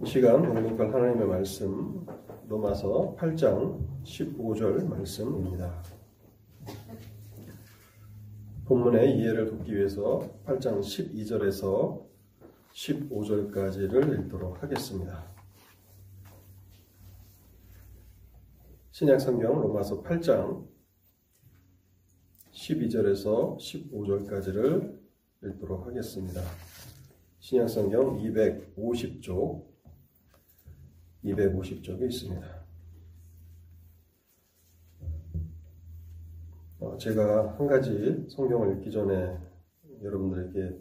이 시간 공독할 하나님의 말씀 로마서 8장 15절 말씀입니다. 본문의 이해를 돕기 위해서 8장 12절에서 15절까지를 읽도록 하겠습니다. 신약 성경 로마서 8장 12절에서 15절까지를 읽도록 하겠습니다. 신약 성경 250쪽 250쪽에 있습니다. 어, 제가 한 가지 성경을 읽기 전에 여러분들에게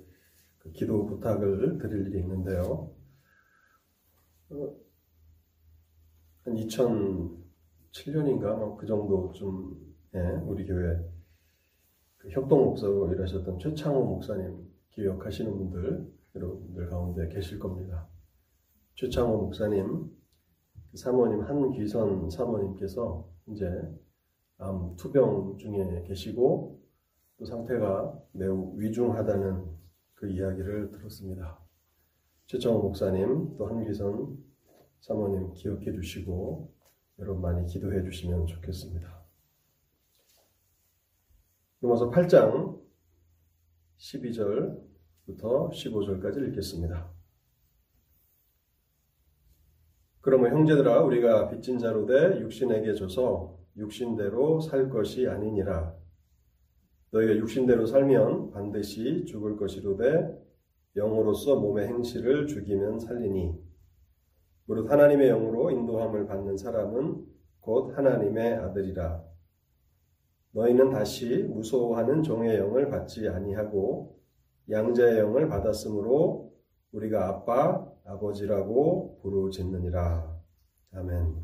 그 기도 부탁을 드릴 일이 있는데요. 어, 한 2007년인가 뭐그 정도쯤 예, 우리 교회 그 협동 목사로 일하셨던 최창호 목사님 기억하시는 분들 여러분들 가운데 계실 겁니다. 최창호 목사님 사모님 한귀선 사모님께서 이제 암 투병 중에 계시고 또 상태가 매우 위중하다는 그 이야기를 들었습니다. 최정호 목사님 또 한귀선 사모님 기억해 주시고 여러분 많이 기도해 주시면 좋겠습니다. 로마서 8장 12절부터 15절까지 읽겠습니다. 그러면 형제들아 우리가 빚진 자로 돼 육신에게 줘서 육신대로 살 것이 아니니라. 너희가 육신대로 살면 반드시 죽을 것이로되 영으로서 몸의 행실을 죽이면 살리니 무릇 하나님의 영으로 인도함을 받는 사람은 곧 하나님의 아들이라. 너희는 다시 무서워하는 종의 영을 받지 아니하고 양자의 영을 받았으므로 우리가 아빠 아버지라고 부르짖느니라. 아멘.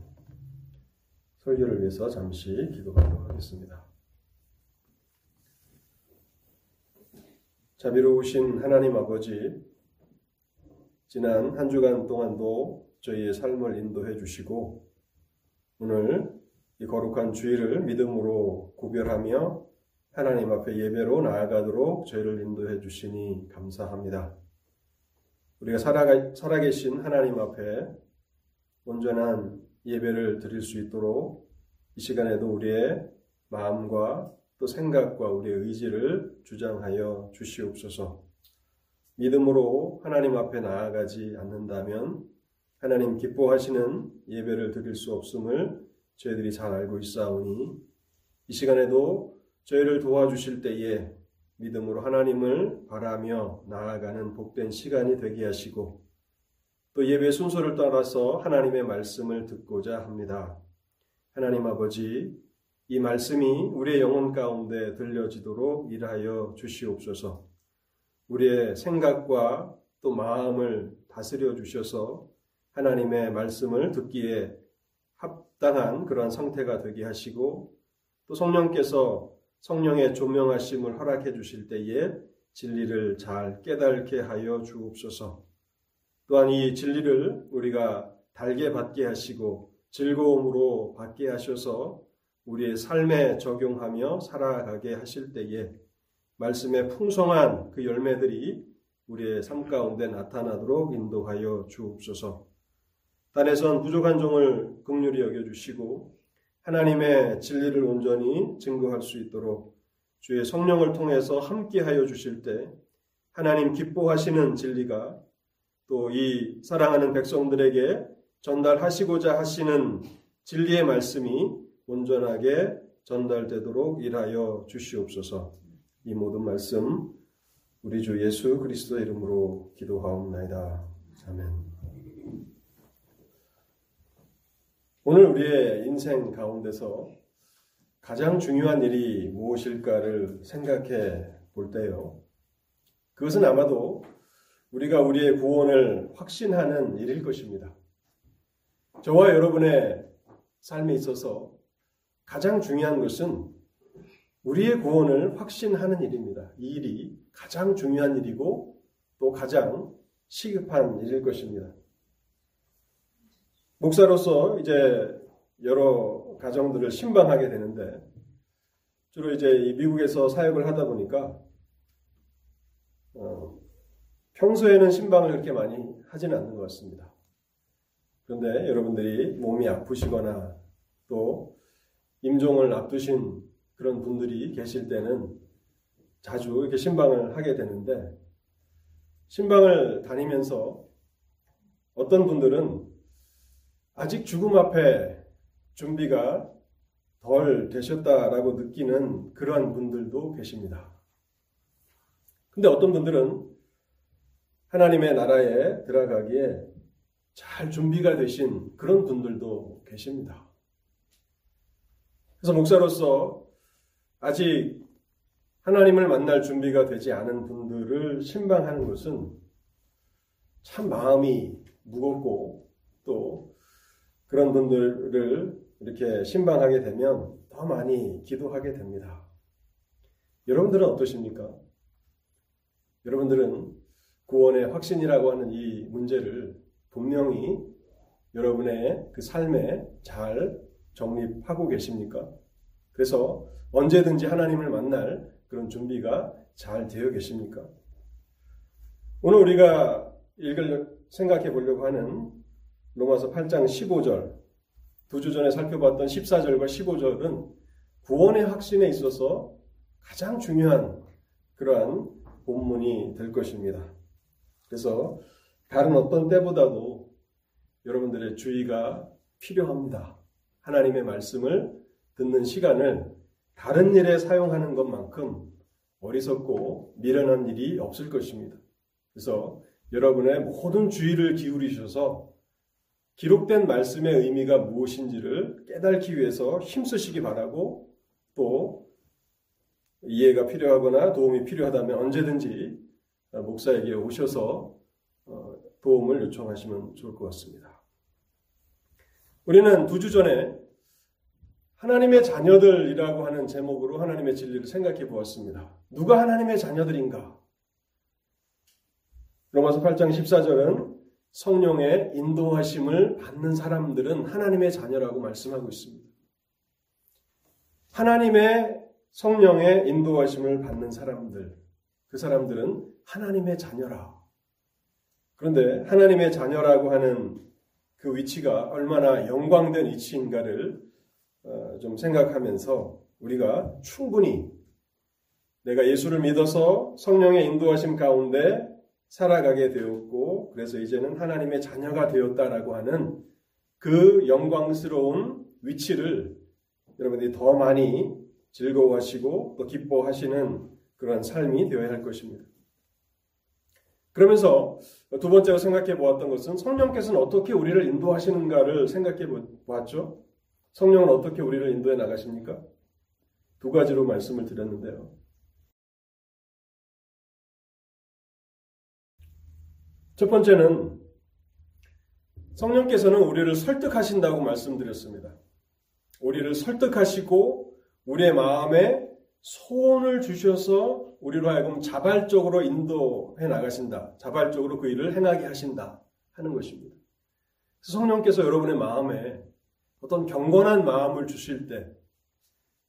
설교를 위해서 잠시 기도하도록 하겠습니다. 자비로우신 하나님 아버지, 지난 한 주간 동안도 저희의 삶을 인도해 주시고, 오늘 이 거룩한 주일을 믿음으로 구별하며 하나님 앞에 예배로 나아가도록 저희를 인도해 주시니 감사합니다. 우리가 살아가, 살아 계신 하나님 앞에 온전한 예배를 드릴 수 있도록 이 시간에도 우리의 마음과 또 생각과 우리의 의지를 주장하여 주시옵소서. 믿음으로 하나님 앞에 나아가지 않는다면 하나님 기뻐하시는 예배를 드릴 수 없음을 저희들이 잘 알고 있사오니 이 시간에도 저희를 도와주실 때에 믿음으로 하나님을 바라며 나아가는 복된 시간이 되게 하시고 또 예배 순서를 따라서 하나님의 말씀을 듣고자 합니다. 하나님 아버지, 이 말씀이 우리의 영혼 가운데 들려지도록 일하여 주시옵소서. 우리의 생각과 또 마음을 다스려 주셔서 하나님의 말씀을 듣기에 합당한 그러한 상태가 되게 하시고 또 성령께서 성령의 조명하심을 허락해 주실 때에 진리를 잘 깨닫게 하여 주옵소서. 또한 이 진리를 우리가 달게 받게 하시고 즐거움으로 받게 하셔서 우리의 삶에 적용하며 살아가게 하실 때에 말씀의 풍성한 그 열매들이 우리의 삶 가운데 나타나도록 인도하여 주옵소서. 단에선 부족한 종을 극률히 여겨주시고 하나님의 진리를 온전히 증거할 수 있도록 주의 성령을 통해서 함께하여 주실 때 하나님 기뻐하시는 진리가 또 이 사랑하는 백성들에게 전달하시고자 하시는 진리의 말씀이 온전하게 전달되도록 일하여 주시옵소서. 이 모든 말씀 우리 주 예수 그리스도 이름으로 기도하옵나이다. 아멘. 오늘 우리의 인생 가운데서 가장 중요한 일이 무엇일까를 생각해 볼 때요. 그것은 아마도 우리가 우리의 구원을 확신하는 일일 것입니다. 저와 여러분의 삶에 있어서 가장 중요한 것은 우리의 구원을 확신하는 일입니다. 이 일이 가장 중요한 일이고 또 가장 시급한 일일 것입니다. 목사로서 이제 여러 가정들을 신방하게 되는데 주로 이제 미국에서 사역을 하다 보니까 어, 평소에는 신방을 그렇게 많이 하지는 않는 것 같습니다. 그런데 여러분들이 몸이 아프시거나 또 임종을 앞두신 그런 분들이 계실 때는 자주 이렇게 신방을 하게 되는데 신방을 다니면서 어떤 분들은 아직 죽음 앞에 준비가 덜 되셨다라고 느끼는 그러한 분들도 계십니다. 근데 어떤 분들은 하나님의 나라에 들어가기에 잘 준비가 되신 그런 분들도 계십니다. 그래서 목사로서 아직 하나님을 만날 준비가 되지 않은 분들을 신방하는 것은 참 마음이 무겁고 또 그런 분들을 이렇게 신방하게 되면 더 많이 기도하게 됩니다. 여러분들은 어떠십니까? 여러분들은 구원의 확신이라고 하는 이 문제를 분명히 여러분의 그 삶에 잘 정립하고 계십니까? 그래서 언제든지 하나님을 만날 그런 준비가 잘 되어 계십니까? 오늘 우리가 읽을 생각해 보려고 하는 로마서 8장 15절 두 주 전에 살펴봤던 14절과 15절은 구원의 확신에 있어서 가장 중요한 그러한 본문이 될 것입니다. 그래서 다른 어떤 때보다도 여러분들의 주의가 필요합니다. 하나님의 말씀을 듣는 시간을 다른 일에 사용하는 것만큼 어리석고 미련한 일이 없을 것입니다. 그래서 여러분의 모든 주의를 기울이셔서 기록된 말씀의 의미가 무엇인지를 깨닫기 위해서 힘쓰시기 바라고 또 이해가 필요하거나 도움이 필요하다면 언제든지 목사에게 오셔서 어, 도움을 요청하시면 좋을 것 같습니다. 우리는 두 주 전에 하나님의 자녀들이라고 하는 제목으로 하나님의 진리를 생각해 보았습니다. 누가 하나님의 자녀들인가? 로마서 8장 14절은 성령의 인도하심을 받는 사람들은 하나님의 자녀라고 말씀하고 있습니다. 하나님의 성령의 인도하심을 받는 사람들, 그 사람들은 하나님의 자녀라. 그런데 하나님의 자녀라고 하는 그 위치가 얼마나 영광된 위치인가를 어, 좀 생각하면서 우리가 충분히 내가 예수를 믿어서 성령의 인도하심 가운데 살아가게 되었고 그래서 이제는 하나님의 자녀가 되었다라고 하는 그 영광스러운 위치를 여러분들이 더 많이 즐거워하시고 또 기뻐하시는 그러한 삶이 되어야 할 것입니다. 그러면서 두 번째로 생각해 보았던 것은 성령께서는 어떻게 우리를 인도하시는가를 생각해 보았죠. 성령은 어떻게 우리를 인도해 나가십니까? 두 가지로 말씀을 드렸는데요. 첫 번째는 성령께서는 우리를 설득하신다고 말씀드렸습니다. 우리를 설득하시고 우리의 마음에 소원을 주셔서 우리로 하여금 자발적으로 인도해 나가신다. 자발적으로 그 일을 행하게 하신다. 하는 것입니다. 성령께서 여러분의 마음에 어떤 경건한 마음을 주실 때,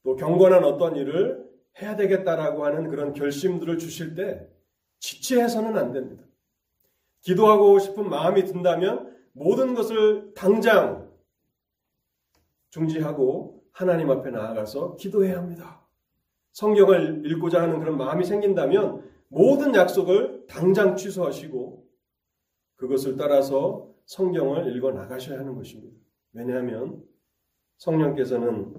또 경건한 어떤 일을 해야 되겠다라고 하는 그런 결심들을 주실 때, 지체해서는 안 됩니다. 기도하고 싶은 마음이 든다면 모든 것을 당장 중지하고 하나님 앞에 나아가서 기도해야 합니다. 성경을 읽고자 하는 그런 마음이 생긴다면 모든 약속을 당장 취소하시고 그것을 따라서 성경을 읽어 나가셔야 하는 것입니다. 왜냐하면 성령께서는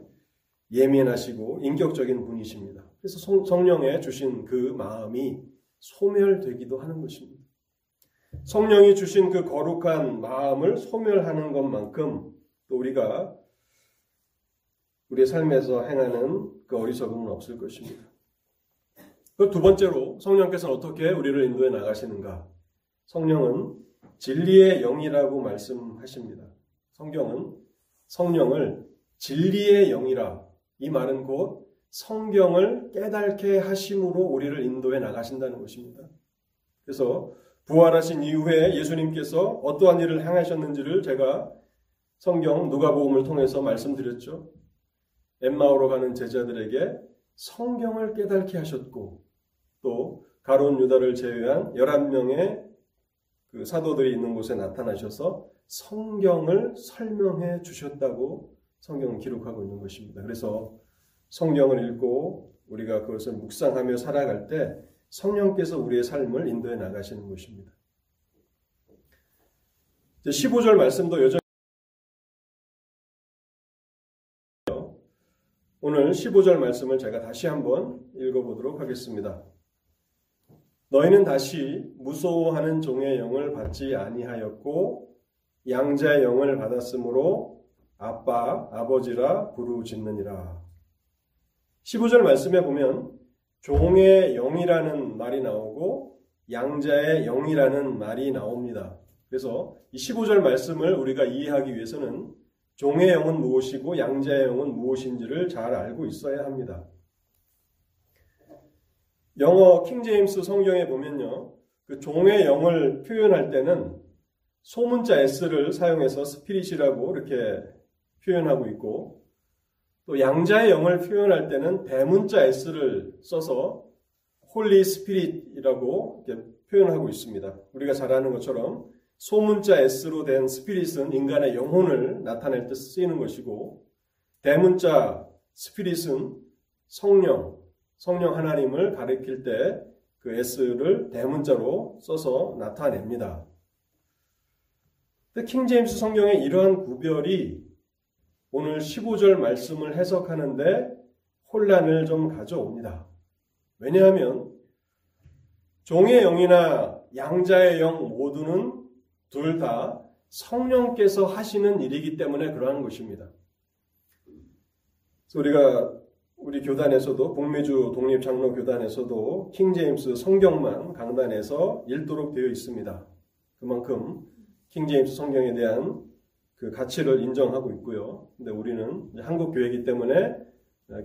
예민하시고 인격적인 분이십니다. 그래서 성령에 주신 그 마음이 소멸되기도 하는 것입니다. 성령이 주신 그 거룩한 마음을 소멸하는 것만큼 또 우리가 우리의 삶에서 행하는 그 어리석음은 없을 것입니다. 그 두 번째로 성령께서는 어떻게 우리를 인도해 나가시는가? 성령은 진리의 영이라고 말씀하십니다. 성경은 성령을 진리의 영이라 이 말은 곧 성경을 깨닫게 하심으로 우리를 인도해 나가신다는 것입니다. 그래서 부활하신 이후에 예수님께서 어떠한 일을 행하셨는지를 제가 성경 누가복음을 통해서 말씀드렸죠. 엠마오로 가는 제자들에게 성경을 깨닫게 하셨고 또 가론 유다를 제외한 11명의 그 사도들이 있는 곳에 나타나셔서 성경을 설명해 주셨다고 성경은 기록하고 있는 것입니다. 그래서 성경을 읽고 우리가 그것을 묵상하며 살아갈 때 성령께서 우리의 삶을 인도해 나가시는 것입니다. 15절 말씀도 여전히 오늘 15절 말씀을 제가 다시 한번 읽어보도록 하겠습니다. 너희는 다시 무서워하는 종의 영을 받지 아니하였고 양자의 영을 받았으므로 아빠, 아버지라 부르짖느니라. 15절 말씀에 보면 종의 영이라는 말이 나오고 양자의 영이라는 말이 나옵니다. 그래서 이 15절 말씀을 우리가 이해하기 위해서는 종의 영은 무엇이고 양자의 영은 무엇인지를 잘 알고 있어야 합니다. 영어 킹제임스 성경에 보면요. 그 종의 영을 표현할 때는 소문자 s를 사용해서 spirit이라고 이렇게 표현하고 있고 또 양자의 영을 표현할 때는 대문자 s를 써서 Holy Spirit이라고 표현하고 있습니다. 우리가 잘 아는 것처럼 소문자 s로 된 스피릿은 인간의 영혼을 나타낼 때 쓰이는 것이고 대문자 스피릿은 성령, 성령 하나님을 가리킬 때 그 s를 대문자로 써서 나타냅니다. 킹 제임스 성경의 이러한 구별이 오늘 15절 말씀을 해석하는데 혼란을 좀 가져옵니다. 왜냐하면 종의 영이나 양자의 영 모두는 둘 다 성령께서 하시는 일이기 때문에 그러한 것입니다. 우리가 우리 교단에서도 북미주 독립장로 교단에서도 킹제임스 성경만 강단에서 읽도록 되어 있습니다. 그만큼 킹제임스 성경에 대한 그 가치를 인정하고 있고요. 근데 우리는 한국 교회이기 때문에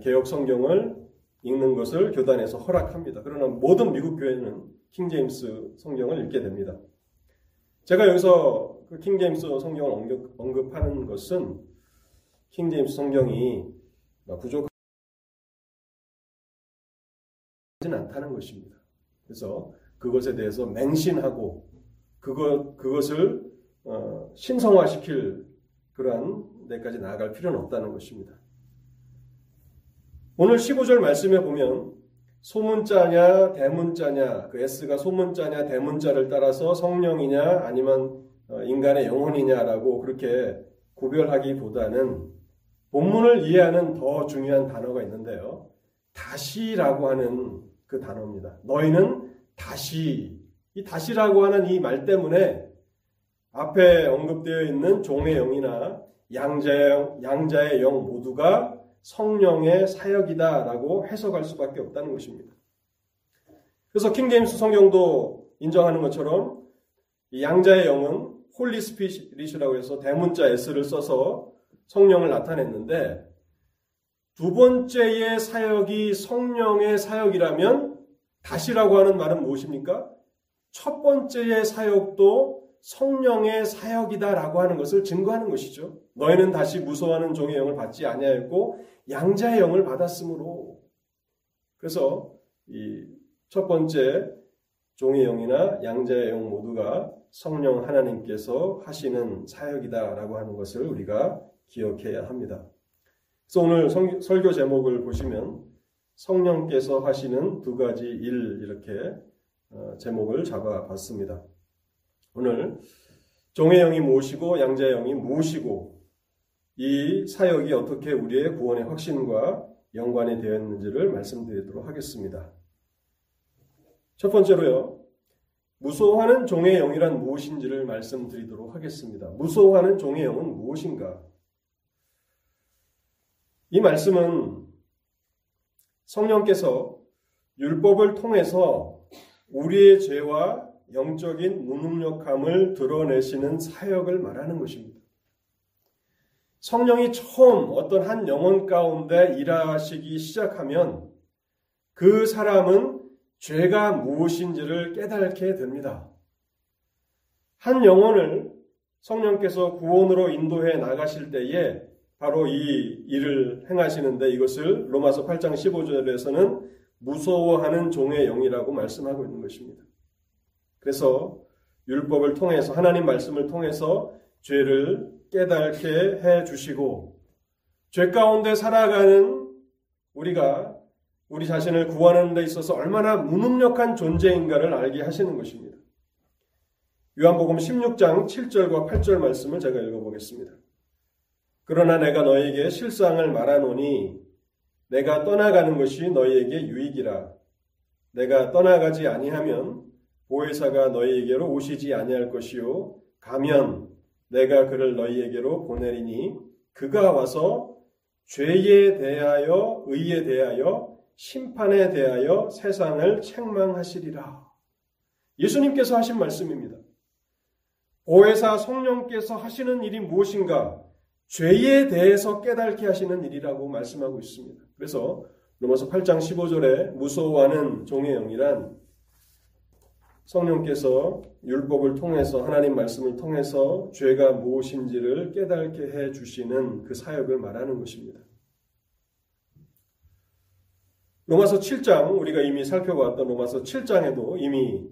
개혁 성경을 읽는 것을 교단에서 허락합니다. 그러나 모든 미국 교회는 킹제임스 성경을 읽게 됩니다. 제가 여기서 그 킹제임스 성경을 언급, 언급하는 것은 킹제임스 성경이 부족하지 않다는 것입니다. 그래서 그것에 대해서 맹신하고 그것, 그것을 어, 신성화시킬 그러한 데까지 나아갈 필요는 없다는 것입니다. 오늘 15절 말씀에 보면 소문자냐 대문자냐 그 S가 소문자냐 대문자를 따라서 성령이냐 아니면 어, 인간의 영혼이냐라고 그렇게 구별하기보다는 본문을 이해하는 더 중요한 단어가 있는데요. 다시라고 하는 그 단어입니다. 너희는 다시 이 다시라고 하는 이 말 때문에 앞에 언급되어 있는 종의 영이나 양자의, 양자의 영 모두가 성령의 사역이다라고 해석할 수밖에 없다는 것입니다. 그래서 킹제임스 성경도 인정하는 것처럼 양자의 영은 Holy Spirit이라고 해서 대문자 S를 써서 성령을 나타냈는데 두 번째의 사역이 성령의 사역이라면 다시라고 하는 말은 무엇입니까? 첫 번째의 사역도 성령의 사역이다라고 하는 것을 증거하는 것이죠. 너희는 다시 무서워하는 종의 영을 받지 아니하였고 양자의 영을 받았으므로 그래서 이 첫 번째 종의 영이나 양자의 영 모두가 성령 하나님께서 하시는 사역이다라고 하는 것을 우리가 기억해야 합니다. 그래서 오늘 성, 설교 제목을 보시면 성령께서 하시는 두 가지 일 이렇게 어, 제목을 잡아봤습니다. 오늘 종의 영이 무엇이고 양자의 영이 무엇이고 이 사역이 어떻게 우리의 구원의 확신과 연관이 되었는지를 말씀드리도록 하겠습니다. 첫 번째로요. 무서워하는 종의 영이란 무엇인지를 말씀드리도록 하겠습니다. 무서워하는 종의 영은 무엇인가? 이 말씀은 성령께서 율법을 통해서 우리의 죄와 영적인 무능력함을 드러내시는 사역을 말하는 것입니다. 성령이 처음 어떤 한 영혼 가운데 일하시기 시작하면 그 사람은 죄가 무엇인지를 깨닫게 됩니다. 한 영혼을 성령께서 구원으로 인도해 나가실 때에 바로 이 일을 행하시는데 이것을 로마서 8장 15절에서는 무서워하는 종의 영이라고 말씀하고 있는 것입니다. 그래서 율법을 통해서 하나님 말씀을 통해서 죄를 깨닫게 해 주시고 죄 가운데 살아가는 우리가 우리 자신을 구하는 데 있어서 얼마나 무능력한 존재인가를 알게 하시는 것입니다. 요한복음 16장 7절과 8절 말씀을 제가 읽어보겠습니다. 그러나 내가 너에게 실상을 말하노니 내가 떠나가는 것이 너희에게 유익이라. 내가 떠나가지 아니하면 보혜사가 너희에게로 오시지 아니할 것이요 가면 내가 그를 너희에게로 보내리니 그가 와서 죄에 대하여 의에 대하여 심판에 대하여 세상을 책망하시리라. 예수님께서 하신 말씀입니다. 보혜사 성령께서 하시는 일이 무엇인가? 죄에 대해서 깨닫게 하시는 일이라고 말씀하고 있습니다. 그래서 로마서 8장 15절에 무서워하는 종의 영이란 성령께서 율법을 통해서 하나님 말씀을 통해서 죄가 무엇인지를 깨닫게 해 주시는 그 사역을 말하는 것입니다. 로마서 7장 우리가 이미 살펴봤던 로마서 7장에도 이미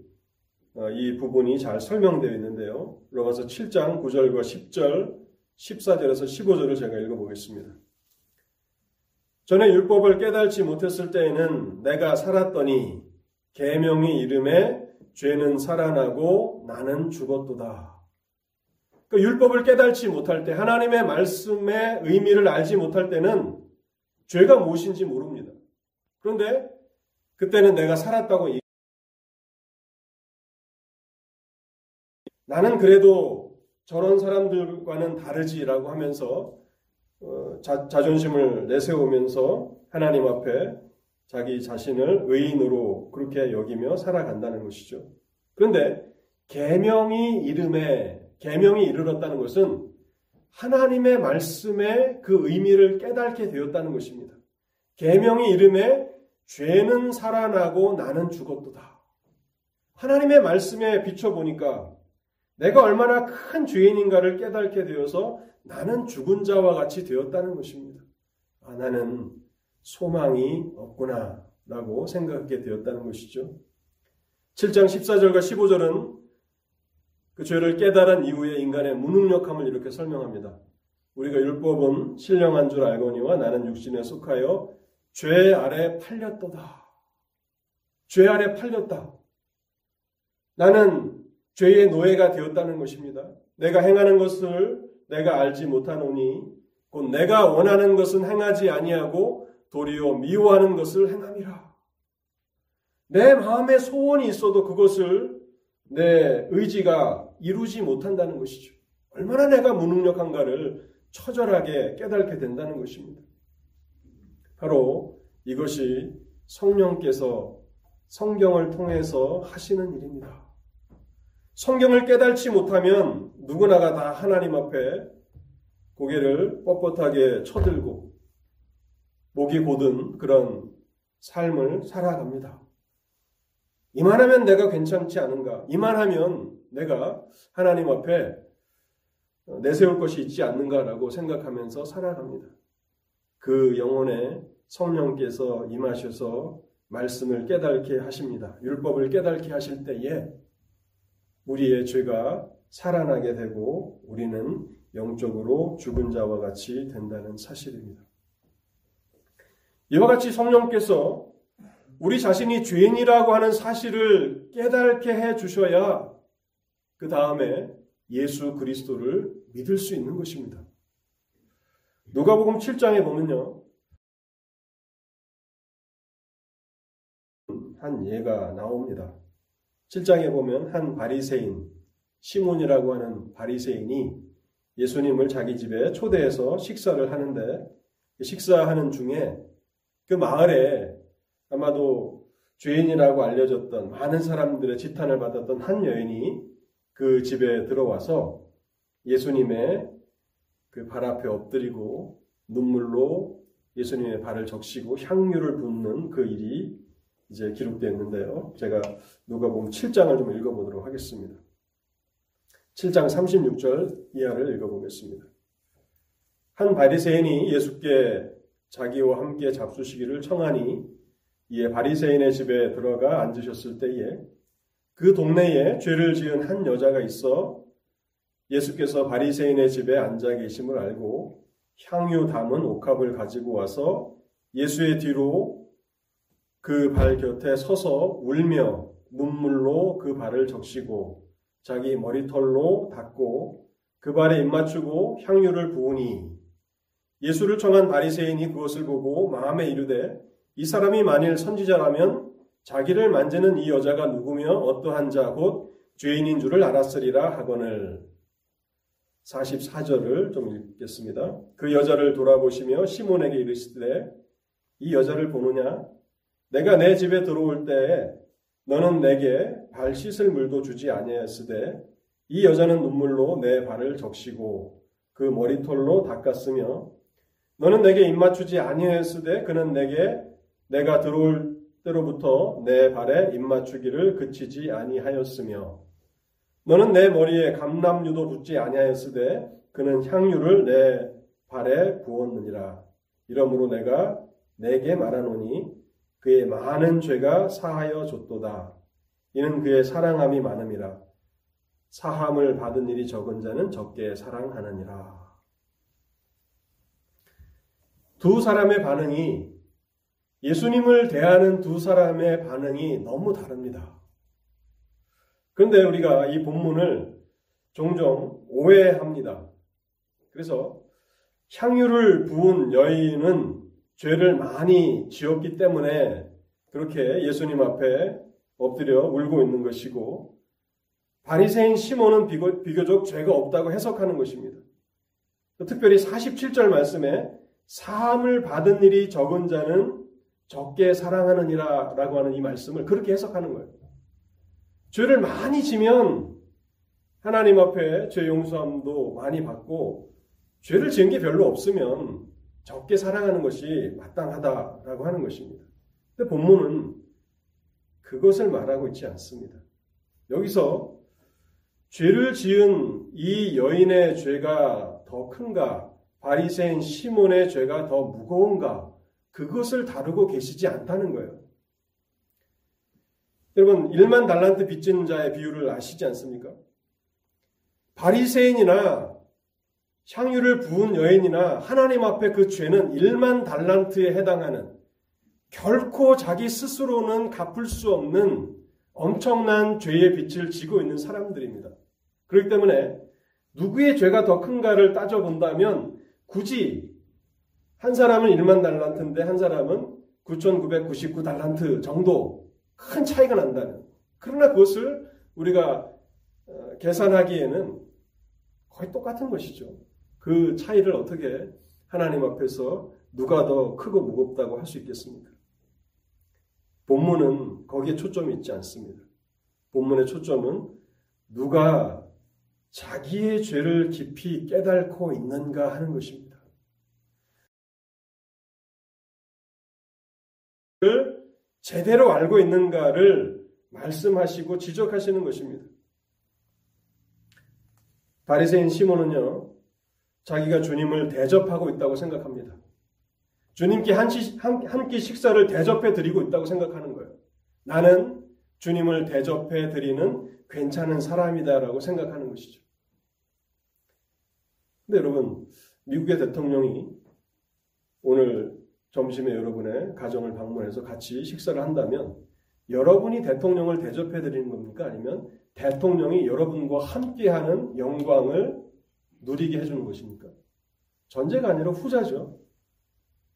어, 이 부분이 잘 설명되어 있는데요. 로마서 7장 9절과 10절, 14절에서 15절을 제가 읽어보겠습니다. 전에 율법을 깨달지 못했을 때에는 내가 살았더니 계명의 이름에 죄는 살아나고 나는 죽었도다. 그 율법을 깨달지 못할 때 하나님의 말씀의 의미를 알지 못할 때는 죄가 무엇인지 모릅니다. 그런데 그때는 내가 살았다고 나는 그래도 저런 사람들과는 다르지라고 하면서 어, 자, 자존심을 내세우면서 하나님 앞에 자기 자신을 의인으로 그렇게 여기며 살아간다는 것이죠. 그런데 계명이 이름에 계명이 이르렀다는 것은 하나님의 말씀의 그 의미를 깨닫게 되었다는 것입니다. 계명이 이름에 죄는 살아나고 나는 죽었도다. 하나님의 말씀에 비춰 보니까 내가 얼마나 큰 죄인인가를 깨닫게 되어서 나는 죽은 자와 같이 되었다는 것입니다. 아, 나는 소망이 없구나 라고 생각하게 되었다는 것이죠. 7장 14절과 15절은 그 죄를 깨달은 이후에 인간의 무능력함을 이렇게 설명합니다. 우리가 율법은 신령한 줄 알거니와 나는 육신에 속하여 죄 아래 팔렸도다. 죄 아래 팔렸다. 나는 죄의 노예가 되었다는 것입니다. 내가 행하는 것을 내가 알지 못하노니 곧 내가 원하는 것은 행하지 아니하고 도리어 미워하는 것을 행함이라. 내 마음에 소원이 있어도 그것을 내 의지가 이루지 못한다는 것이죠. 얼마나 내가 무능력한가를 처절하게 깨닫게 된다는 것입니다. 바로 이것이 성령께서 성경을 통해서 하시는 일입니다. 성경을 깨달지 못하면 누구나가 다 하나님 앞에 고개를 뻣뻣하게 쳐들고 목이 고든 그런 삶을 살아갑니다. 이만하면 내가 괜찮지 않은가? 이만하면 내가 하나님 앞에 내세울 것이 있지 않는가라고 생각하면서 살아갑니다. 그 영혼에 성령께서 임하셔서 말씀을 깨닫게 하십니다. 율법을 깨닫게 하실 때에 우리의 죄가 살아나게 되고 우리는 영적으로 죽은 자와 같이 된다는 사실입니다. 이와 같이 성령께서 우리 자신이 죄인이라고 하는 사실을 깨닫게 해 주셔야 그 다음에 예수 그리스도를 믿을 수 있는 것입니다. 누가복음 7장에 보면요. 한 예가 나옵니다. 7장에 보면 한 바리새인 시몬이라고 하는 바리새인이 예수님을 자기 집에 초대해서 식사를 하는데 식사하는 중에 그 마을에 아마도 죄인이라고 알려졌던 많은 사람들의 지탄을 받았던 한 여인이 그 집에 들어와서 예수님의 그 발 앞에 엎드리고 눈물로 예수님의 발을 적시고 향유를 붓는 그 일이 이제 기록되어 있는데요. 제가 누가 보면 7장을 좀 읽어보도록 하겠습니다. 7장 36절 이하를 읽어보겠습니다. 한 바리새인이 예수께 자기와 함께 잡수시기를 청하니 이에 바리새인의 집에 들어가 앉으셨을 때에 그 동네에 죄를 지은 한 여자가 있어 예수께서 바리새인의 집에 앉아 계심을 알고 향유 담은 옥합을 가지고 와서 예수의 뒤로 그 발 곁에 서서 울며 눈물로 그 발을 적시고 자기 머리털로 닦고 그 발에 입맞추고 향유를 부으니 예수를 청한 바리새인이 그것을 보고 마음에 이르되 이 사람이 만일 선지자라면 자기를 만지는 이 여자가 누구며 어떠한 자 곧 죄인인 줄을 알았으리라 하거늘 44절을 좀 읽겠습니다. 그 여자를 돌아보시며 시몬에게 이르시되 이 여자를 보느냐 내가 내 집에 들어올 때에 너는 내게 발 씻을 물도 주지 아니하였으되 이 여자는 눈물로 내 발을 적시고 그 머리털로 닦았으며 너는 내게 입맞추지 아니하였으되 그는 내게 내가 들어올 때로부터 내 발에 입맞추기를 그치지 아니하였으며. 너는 내 머리에 감람유도 붓지 아니하였으되 그는 향유를 내 발에 부었느니라. 이러므로 내가 내게 말하노니 그의 많은 죄가 사하여 줬도다. 이는 그의 사랑함이 많음이라. 사함을 받은 일이 적은 자는 적게 사랑하느니라 두 사람의 반응이 예수님을 대하는 두 사람의 반응이 너무 다릅니다. 그런데 우리가 이 본문을 종종 오해합니다. 그래서 향유를 부은 여인은 죄를 많이 지었기 때문에 그렇게 예수님 앞에 엎드려 울고 있는 것이고 바리새인 시몬은 비교적 죄가 없다고 해석하는 것입니다. 특별히 47절 말씀에 사함을 받은 일이 적은 자는 적게 사랑하느니라 라고 하는 이 말씀을 그렇게 해석하는 거예요. 죄를 많이 지면 하나님 앞에 죄 용서함도 많이 받고 죄를 지은 게 별로 없으면 적게 사랑하는 것이 마땅하다라고 하는 것입니다. 근데 본문은 그것을 말하고 있지 않습니다. 여기서 죄를 지은 이 여인의 죄가 더 큰가 바리새인 시몬의 죄가 더 무거운가 그것을 다루고 계시지 않다는 거예요. 여러분 1만 달란트 빚진 자의 비유를 아시지 않습니까? 바리새인이나 향유를 부은 여인이나 하나님 앞에 그 죄는 1만 달란트에 해당하는 결코 자기 스스로는 갚을 수 없는 엄청난 죄의 빚을 지고 있는 사람들입니다. 그렇기 때문에 누구의 죄가 더 큰가를 따져본다면 굳이 한 사람은 1만 달란트인데 한 사람은 9,999 달란트 정도 큰 차이가 난다는. 그러나 그것을 우리가 어, 계산하기에는 거의 똑같은 것이죠. 그 차이를 어떻게 하나님 앞에서 누가 더 크고 무겁다고 할 수 있겠습니까? 본문은 거기에 초점이 있지 않습니다. 본문의 초점은 누가 자기의 죄를 깊이 깨닫고 있는가 하는 것입니다. 를 제대로 알고 있는가를 말씀하시고 지적하시는 것입니다. 바리새인 시몬은요, 자기가 주님을 대접하고 있다고 생각합니다. 주님께 한끼 식사를 대접해 드리고 있다고 생각하는 거예요. 나는 주님을 대접해 드리는 괜찮은 사람이다라고 생각하는 것이죠. 근데 여러분, 미국의 대통령이 오늘 점심에 여러분의 가정을 방문해서 같이 식사를 한다면 여러분이 대통령을 대접해 드리는 겁니까? 아니면 대통령이 여러분과 함께하는 영광을 누리게 해주는 것입니까? 전제가 아니라 후자죠.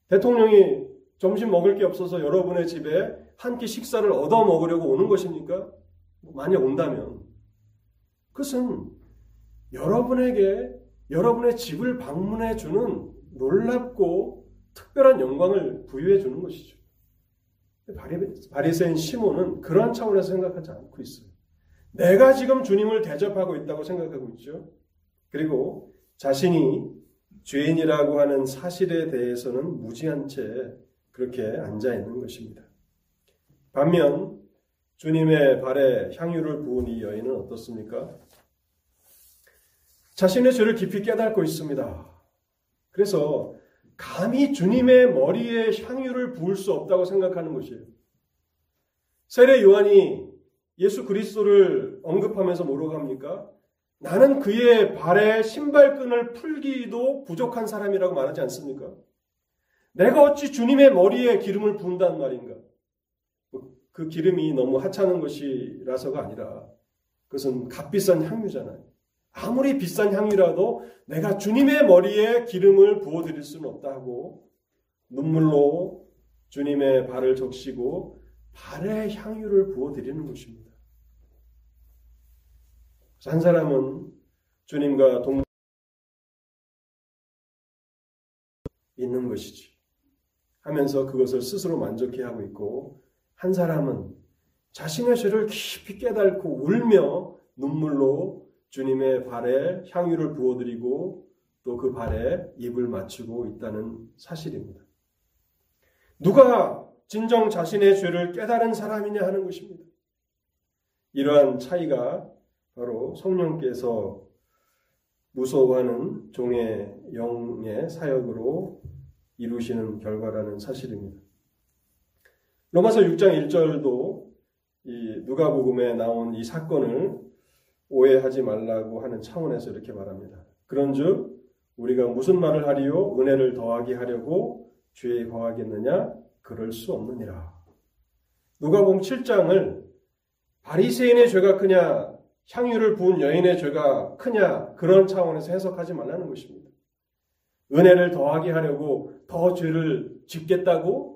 대통령이 점심 먹을 게 없어서 여러분의 집에 한 끼 식사를 얻어 먹으려고 오는 것입니까? 만약 온다면 그것은 여러분에게 여러분의 집을 방문해 주는 놀랍고 특별한 영광을 부여해 주는 것이죠. 바리새인 시몬은 그러한 차원에서 생각하지 않고 있어요. 내가 지금 주님을 대접하고 있다고 생각하고 있죠. 그리고 자신이 죄인이라고 하는 사실에 대해서는 무지한 채 그렇게 앉아 있는 것입니다. 반면 주님의 발에 향유를 부은 이 여인은 어떻습니까? 자신의 죄를 깊이 깨닫고 있습니다. 그래서 감히 주님의 머리에 향유를 부을 수 없다고 생각하는 것이에요. 세례 요한이 예수 그리스도를 언급하면서 뭐라고 합니까? 나는 그의 발에 신발끈을 풀기도 부족한 사람이라고 말하지 않습니까? 내가 어찌 주님의 머리에 기름을 부은단 말인가? 그 기름이 너무 하찮은 것이라서가 아니라 그것은 값비싼 향유잖아요. 아무리 비싼 향유라도 내가 주님의 머리에 기름을 부어드릴 수는 없다 하고 눈물로 주님의 발을 적시고 발에 향유를 부어드리는 것입니다. 한 사람은 주님과 동 있는 것이지 하면서 그것을 스스로 만족해 하고 있고 한 사람은 자신의 죄를 깊이 깨닫고 울며 눈물로 주님의 발에 향유를 부어드리고 또 그 발에 입을 맞추고 있다는 사실입니다. 누가 진정 자신의 죄를 깨달은 사람이냐 하는 것입니다. 이러한 차이가 바로 성령께서 무서워하는 종의 영의 사역으로 이루시는 결과라는 사실입니다. 로마서 6장 1절도 이 누가복음에 나온 이 사건을 오해하지 말라고 하는 차원에서 이렇게 말합니다. 그런즉 우리가 무슨 말을 하리요 은혜를 더하게 하려고 죄에 거하겠느냐 그럴 수 없느니라. 누가복음 7장을 바리새인의 죄가 크냐 향유를 부은 여인의 죄가 크냐 그런 차원에서 해석하지 말라는 것입니다. 은혜를 더하게 하려고 더 죄를 짓겠다고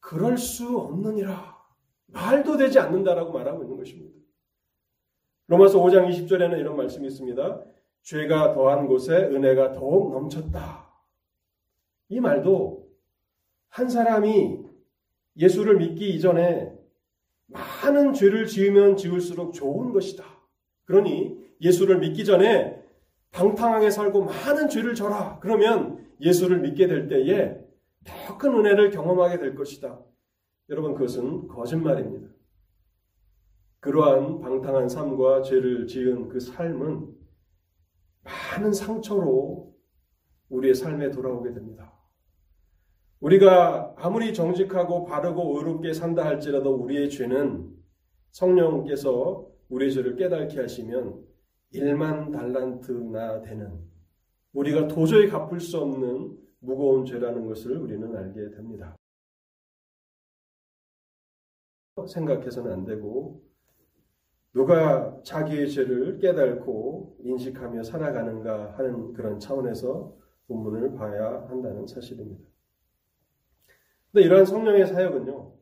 그럴 수 없느니라. 말도 되지 않는다라고 말하고 있는 것입니다. 로마서 5장 20절에는 이런 말씀이 있습니다. 죄가 더한 곳에 은혜가 더욱 넘쳤다. 이 말도 한 사람이 예수를 믿기 이전에 많은 죄를 지으면 지을수록 좋은 것이다. 그러니 예수를 믿기 전에 방탕하게 살고 많은 죄를 져라. 그러면 예수를 믿게 될 때에 더 큰 은혜를 경험하게 될 것이다. 여러분, 그것은 거짓말입니다. 그러한 방탕한 삶과 죄를 지은 그 삶은 많은 상처로 우리의 삶에 돌아오게 됩니다. 우리가 아무리 정직하고 바르고 의롭게 산다 할지라도 우리의 죄는 성령께서 우리의 죄를 깨닫게 하시면 1만 달란트나 되는 우리가 도저히 갚을 수 없는 무거운 죄라는 것을 우리는 알게 됩니다. 생각해서는 안 되고 누가 자기의 죄를 깨닫고 인식하며 살아가는가 하는 그런 차원에서 본문을 봐야 한다는 사실입니다. 근데 이러한 성령의 사역은요,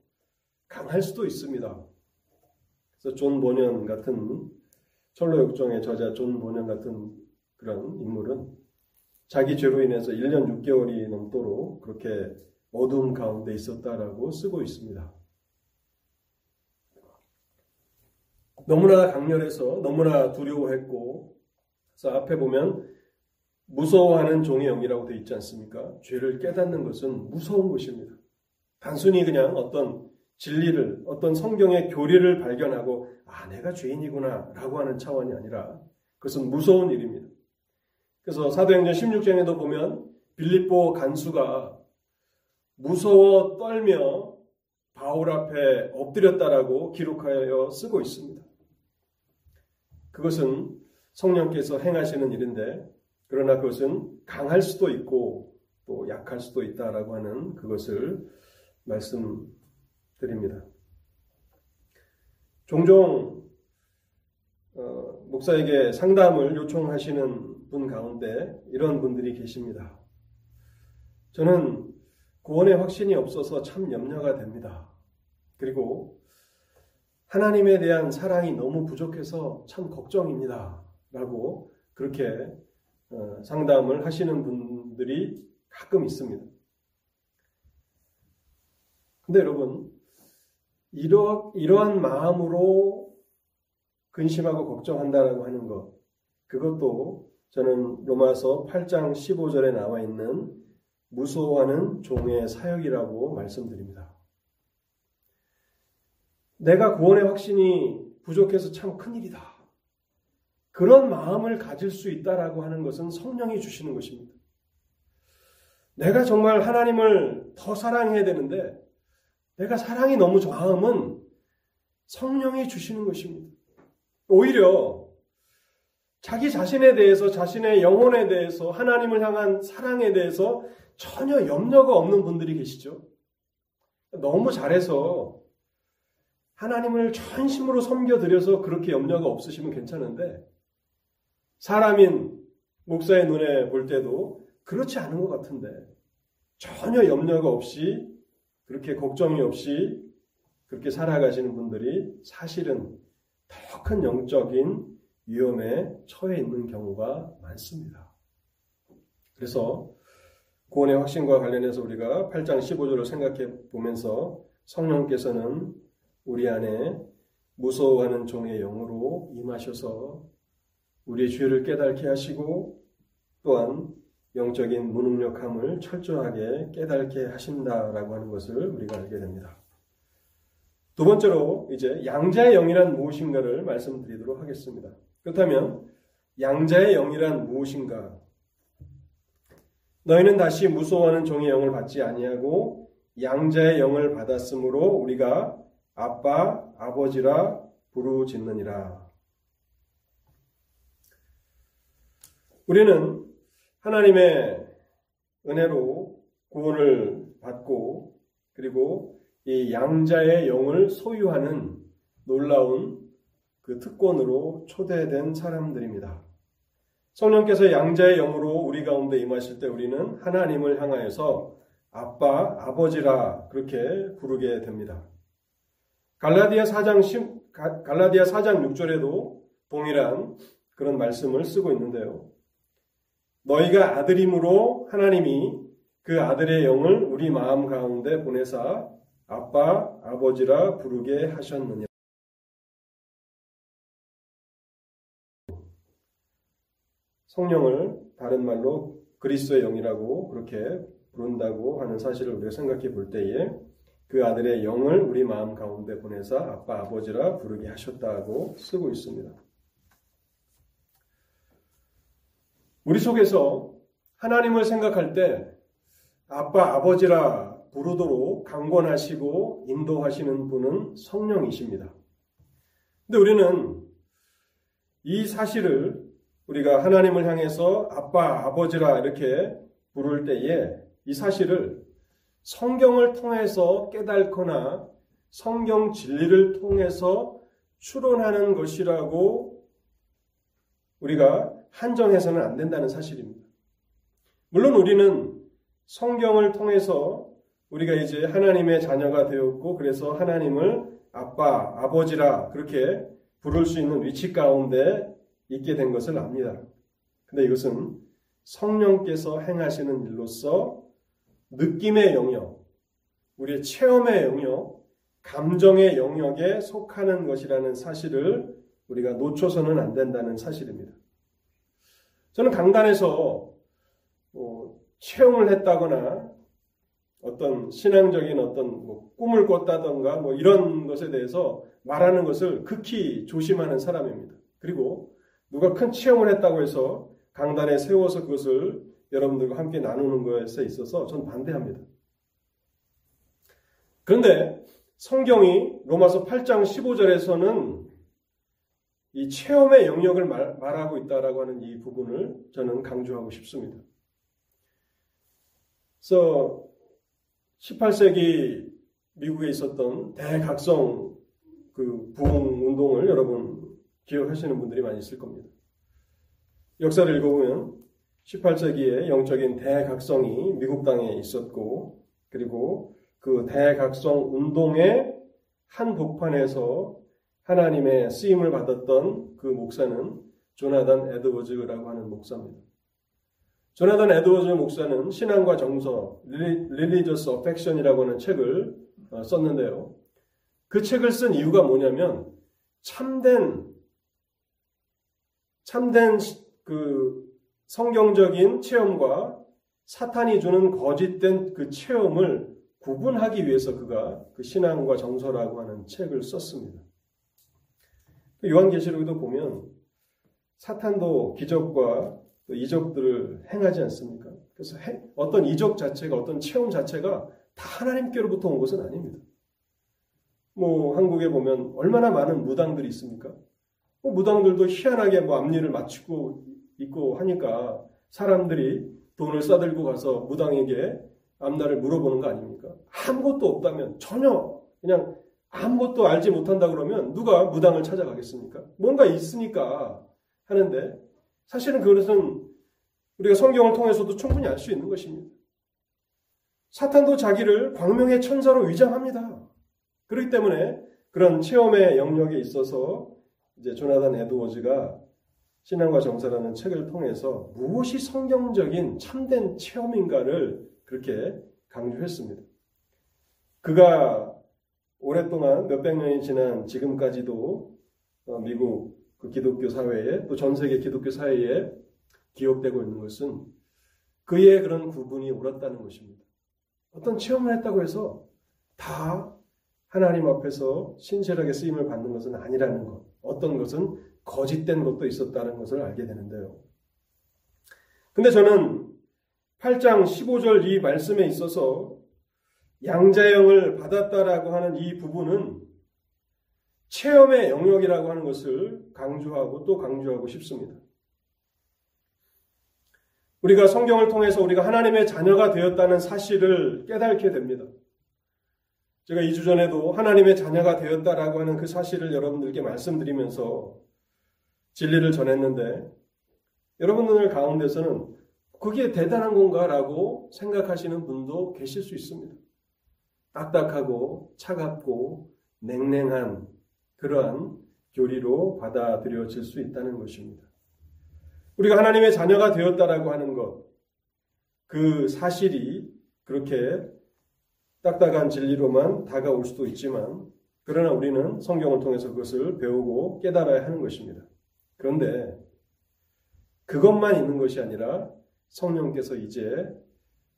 강할 수도 있습니다. 그래서 존 번연 같은 천로 역정의 저자 존 번연 같은 그런 인물은 자기 죄로 인해서 1년 6개월이 넘도록 그렇게 어두움 가운데 있었다라고 쓰고 있습니다. 너무나 강렬해서 너무나 두려워했고 그래서 앞에 보면 무서워하는 종의 영이라고 되어 있지 않습니까? 죄를 깨닫는 것은 무서운 것입니다. 단순히 그냥 어떤 진리를 어떤 성경의 교리를 발견하고 아 내가 죄인이구나 라고 하는 차원이 아니라 그것은 무서운 일입니다. 그래서 사도행전 16장에도 보면 빌립보 간수가 무서워 떨며 바울 앞에 엎드렸다라고 기록하여 쓰고 있습니다. 그것은 성령께서 행하시는 일인데 그러나 그것은 강할 수도 있고 또 약할 수도 있다라고 하는 그것을 말씀드립니다. 종종 어, 목사에게 상담을 요청하시는 분 가운데 이런 분들이 계십니다. 저는 구원의 확신이 없어서 참 염려가 됩니다. 그리고 하나님에 대한 사랑이 너무 부족해서 참 걱정입니다. 라고 그렇게 어, 상담을 하시는 분들이 가끔 있습니다. 근데 여러분, 이러, 이러한 마음으로 근심하고 걱정한다라고 하는 것, 그것도 저는 로마서 8장 15절에 나와 있는 무서워하는 종의 사역이라고 말씀드립니다. 내가 구원의 확신이 부족해서 참 큰일이다. 그런 마음을 가질 수 있다라고 하는 것은 성령이 주시는 것입니다. 내가 정말 하나님을 더 사랑해야 되는데 내가 사랑이 너무 마음은 성령이 주시는 것입니다. 오히려 자기 자신에 대해서, 자신의 영혼에 대해서, 하나님을 향한 사랑에 대해서 전혀 염려가 없는 분들이 계시죠. 너무 잘해서 하나님을 전심으로 섬겨드려서 그렇게 염려가 없으시면 괜찮은데, 사람인 목사의 눈에 볼 때도 그렇지 않은 것 같은데, 전혀 염려가 없이, 그렇게 걱정이 없이 그렇게 살아가시는 분들이 사실은 더 큰 영적인 위험에 처해 있는 경우가 많습니다. 그래서 구원의 확신과 관련해서 우리가 8장 15절을 생각해 보면서 성령께서는 우리 안에 무서워하는 종의 영으로 임하셔서 우리의 죄를 깨닫게 하시고 또한 영적인 무능력함을 철저하게 깨닫게 하신다라고 하는 것을 우리가 알게 됩니다. 두 번째로 이제 양자의 영이란 무엇인가를 말씀드리도록 하겠습니다. 그렇다면 양자의 영이란 무엇인가? 너희는 다시 무서워하는 종의 영을 받지 아니하고 양자의 영을 받았으므로 우리가 아빠, 아버지라 부르짖느니라. 우리는 하나님의 은혜로 구원을 받고 그리고 이 양자의 영을 소유하는 놀라운 그 특권으로 초대된 사람들입니다. 성령께서 양자의 영으로 우리 가운데 임하실 때 우리는 하나님을 향하여서 아빠, 아버지라 그렇게 부르게 됩니다. 갈라디아 4장 10, 갈라디아 4장 6절에도 동일한 그런 말씀을 쓰고 있는데요. 너희가 아들임으로 하나님이 그 아들의 영을 우리 마음 가운데 보내사 아빠, 아버지라 부르게 하셨느냐. 성령을 다른 말로 그리스도의 영이라고 그렇게 부른다고 하는 사실을 우리가 생각해 볼 때에 그 아들의 영을 우리 마음 가운데 보내사 아빠, 아버지라 부르게 하셨다고 쓰고 있습니다. 우리 속에서 하나님을 생각할 때 아빠, 아버지라 부르도록 강권하시고 인도하시는 분은 성령이십니다. 근데 우리는 이 사실을 우리가 하나님을 향해서 아빠, 아버지라 이렇게 부를 때에 이 사실을 성경을 통해서 깨달거나 성경 진리를 통해서 추론하는 것이라고 우리가 한정해서는 안 된다는 사실입니다. 물론 우리는 성경을 통해서 우리가 이제 하나님의 자녀가 되었고 그래서 하나님을 아빠, 아버지라 그렇게 부를 수 있는 위치 가운데 있게 된 것을 압니다. 근데 이것은 성령께서 행하시는 일로서 느낌의 영역, 우리의 체험의 영역, 감정의 영역에 속하는 것이라는 사실을 우리가 놓쳐서는 안 된다는 사실입니다. 저는 강단에서 뭐 체험을 했다거나 어떤 신앙적인 어떤 뭐 꿈을 꿨다던가 뭐 이런 것에 대해서 말하는 것을 극히 조심하는 사람입니다. 그리고 누가 큰 체험을 했다고 해서 강단에 세워서 그것을 여러분들과 함께 나누는 것에 있어서 전 반대합니다. 그런데 성경이 로마서 8장 15절에서는 이 체험의 영역을 말, 하고 있다라고 하는 이 부분을 저는 강조하고 싶습니다. 그래서 18세기 미국에 있었던 대각성 그 부흥 운동을 여러분 기억하시는 분들이 많이 있을 겁니다. 역사를 읽어보면 18세기에 영적인 대각성이 미국 땅에 있었고 그리고 그 대각성 운동의 한 복판에서 하나님의 쓰임을 받았던 그 목사는 조나단 에드워즈라고 하는 목사입니다. 조나단 에드워즈 목사는 신앙과 정서, Religious Affection이라고 하는 책을 어, 썼는데요. 그 책을 쓴 이유가 뭐냐면 참된 참된 그 성경적인 체험과 사탄이 주는 거짓된 그 체험을 구분하기 위해서 그가 그 신앙과 정서라고 하는 책을 썼습니다. 그 요한계시록에도 보면 사탄도 기적과 이적들을 행하지 않습니까? 그래서 어떤 이적 자체가 어떤 체험 자체가 다 하나님께로부터 온 것은 아닙니다. 뭐 한국에 보면 얼마나 많은 무당들이 있습니까? 뭐 무당들도 희한하게 뭐 앞니를 맞추고 있고 하니까 사람들이 돈을 싸들고 가서 무당에게 앞날을 물어보는 거 아닙니까? 아무것도 없다면 전혀 그냥 아무것도 알지 못한다 그러면 누가 무당을 찾아가겠습니까? 뭔가 있으니까 하는데 사실은 그것은 우리가 성경을 통해서도 충분히 알 수 있는 것입니다. 사탄도 자기를 광명의 천사로 위장합니다. 그렇기 때문에 그런 체험의 영역에 있어서 이제 조나단 에드워즈가 신앙과 정사라는 책을 통해서 무엇이 성경적인 참된 체험인가를 그렇게 강조했습니다. 그가 오랫동안 몇백 년이 지난 지금까지도 어, 미국 그 기독교 사회에 또 전 세계 기독교 사회에 기억되고 있는 것은 그의 그런 구분이 옳았다는 것입니다. 어떤 체험을 했다고 해서 다 하나님 앞에서 신실하게 쓰임을 받는 것은 아니라는 것. 어떤 것은 거짓된 것도 있었다는 것을 알게 되는데요. 근데 저는 8장 15절 이 말씀에 있어서 양자형을 받았다라고 하는 이 부분은 체험의 영역이라고 하는 것을 강조하고 또 강조하고 싶습니다. 우리가 성경을 통해서 우리가 하나님의 자녀가 되었다는 사실을 깨닫게 됩니다. 제가 2주 전에도 하나님의 자녀가 되었다라고 하는 그 사실을 여러분들께 말씀드리면서 진리를 전했는데 여러분들 가운데서는 그게 대단한 건가라고 생각하시는 분도 계실 수 있습니다. 딱딱하고 차갑고 냉랭한 그러한 교리로 받아들여질 수 있다는 것입니다. 우리가 하나님의 자녀가 되었다라고 하는 것, 그 사실이 그렇게 딱딱한 진리로만 다가올 수도 있지만, 그러나 우리는 성경을 통해서 그것을 배우고 깨달아야 하는 것입니다. 그런데 그것만 있는 것이 아니라 성령께서 이제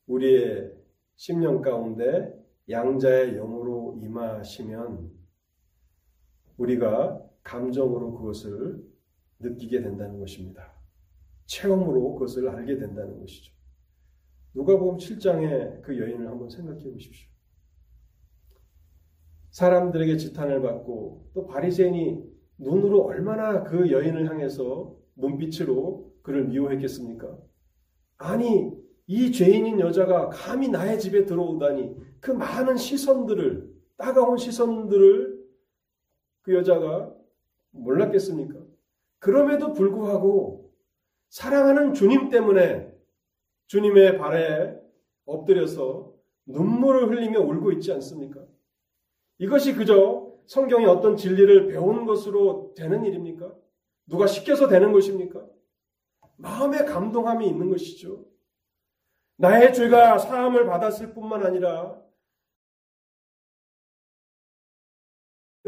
우리의 심령 가운데 양자의 영으로 임하시면 우리가 감정으로 그것을 느끼게 된다는 것입니다. 체험으로 그것을 알게 된다는 것이죠. 누가복음 7장의 그 여인을 한번 생각해 보십시오. 사람들에게 지탄을 받고 또 바리새인이 눈으로 얼마나 그 여인을 향해서 눈빛으로 그를 미워했겠습니까? 아니 이 죄인인 여자가 감히 나의 집에 들어오다니 그 많은 시선들을 따가운 시선들을 그 여자가 몰랐겠습니까? 그럼에도 불구하고 사랑하는 주님 때문에 주님의 발에 엎드려서 눈물을 흘리며 울고 있지 않습니까? 이것이 그저 성경의 어떤 진리를 배운 것으로 되는 일입니까? 누가 시켜서 되는 것입니까? 마음의 감동함이 있는 것이죠. 나의 죄가 사함을 받았을 뿐만 아니라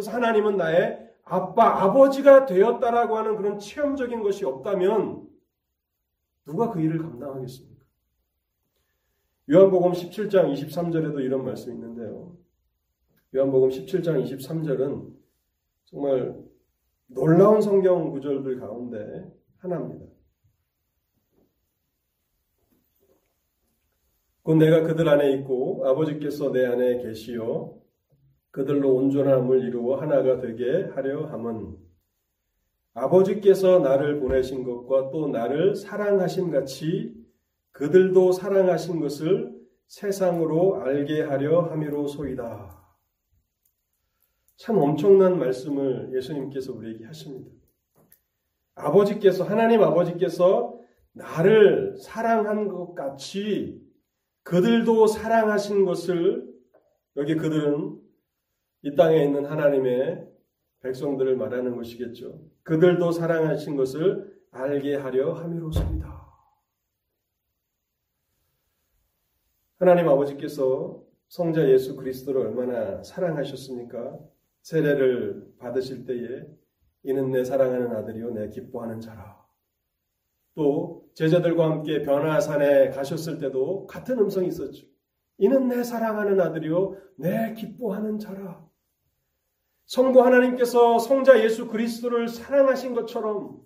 그래서 하나님은 나의 아빠, 아버지가 되었다라고 하는 그런 체험적인 것이 없다면 누가 그 일을 감당하겠습니까? 요한복음 17장 23절에도 이런 말씀이 있는데요. 요한복음 17장 23절은 정말 놀라운 성경 구절들 가운데 하나입니다. 곧 내가 그들 안에 있고 아버지께서 내 안에 계시어 그들로 온전함을 이루어 하나가 되게 하려 함은 아버지께서 나를 보내신 것과 또 나를 사랑하신 같이 그들도 사랑하신 것을 세상으로 알게 하려 함이로소이다. 참 엄청난 말씀을 예수님께서 우리에게 하십니다. 아버지께서, 하나님 아버지께서 나를 사랑한 것 같이 그들도 사랑하신 것을 여기 그들은 이 땅에 있는 하나님의 백성들을 말하는 것이겠죠. 그들도 사랑하신 것을 알게 하려 함이로소이다. 하나님 아버지께서 성자 예수 그리스도를 얼마나 사랑하셨습니까? 세례를 받으실 때에 이는 내 사랑하는 아들이요 내 기뻐하는 자라. 또 제자들과 함께 변화산에 가셨을 때도 같은 음성이 있었죠. 이는 내 사랑하는 아들이요 내 기뻐하는 자라. 성부 하나님께서 성자 예수 그리스도를 사랑하신 것처럼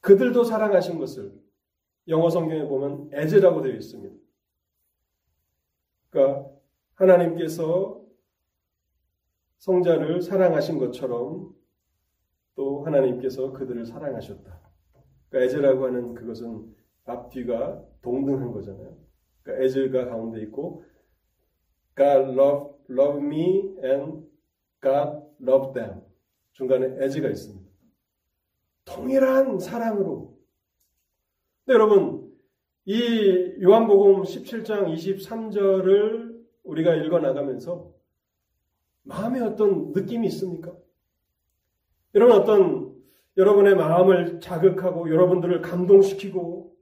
그들도 사랑하신 것을 영어 성경에 보면 에즈라고 되어 있습니다. 그러니까 하나님께서 성자를 사랑하신 것처럼 또 하나님께서 그들을 사랑하셨다. 그러니까 에즈라고 하는 그것은 앞뒤가 동등한 거잖아요. 그러니까 에즈가 가운데 있고 God love, love me and God love them. 중간에 에즈가 있습니다. 동일한 사랑으로. 근데 여러분, 이 요한복음 17장 23절을 우리가 읽어 나가면서 마음에 어떤 느낌이 있습니까? 여러분 어떤 여러분의 마음을 자극하고 여러분들을 감동시키고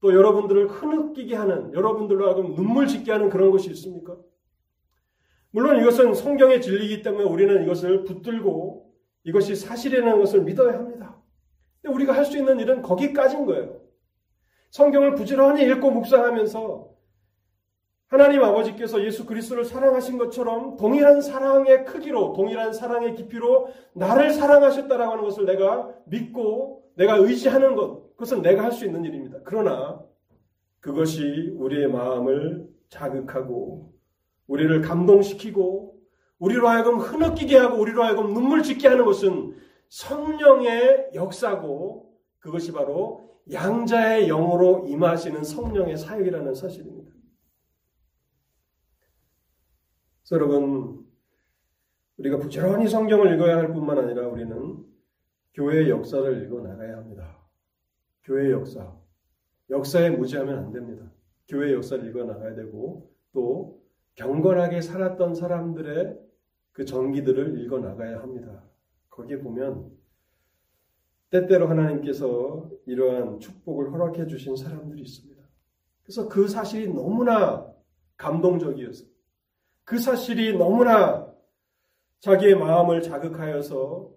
또 여러분들을 흐느끼게 하는 여러분들로 하여금 눈물 짓게 하는 그런 것이 있습니까? 물론 이것은 성경의 진리이기 때문에 우리는 이것을 붙들고 이것이 사실이라는 것을 믿어야 합니다. 우리가 할 수 있는 일은 거기까지인 거예요. 성경을 부지런히 읽고 묵상하면서 하나님 아버지께서 예수 그리스도를 사랑하신 것처럼 동일한 사랑의 크기로, 동일한 사랑의 깊이로 나를 사랑하셨다라고 하는 것을 내가 믿고 내가 의지하는 것, 그것은 내가 할 수 있는 일입니다. 그러나 그것이 우리의 마음을 자극하고 우리를 감동시키고 우리로 하여금 흐느끼게 하고 우리로 하여금 눈물 짓게 하는 것은 성령의 역사고 그것이 바로 양자의 영으로 임하시는 성령의 사역이라는 사실입니다. 여러분, 우리가 부지런히 성경을 읽어야 할 뿐만 아니라 우리는 교회의 역사를 읽어 나가야 합니다. 교회의 역사. 역사에 무지하면 안 됩니다. 교회의 역사를 읽어 나가야 되고 또 경건하게 살았던 사람들의 그 전기들을 읽어 나가야 합니다. 거기에 보면 때때로 하나님께서 이러한 축복을 허락해 주신 사람들이 있습니다. 그래서 그 사실이 너무나 감동적이어서 그 사실이 너무나 자기의 마음을 자극하여서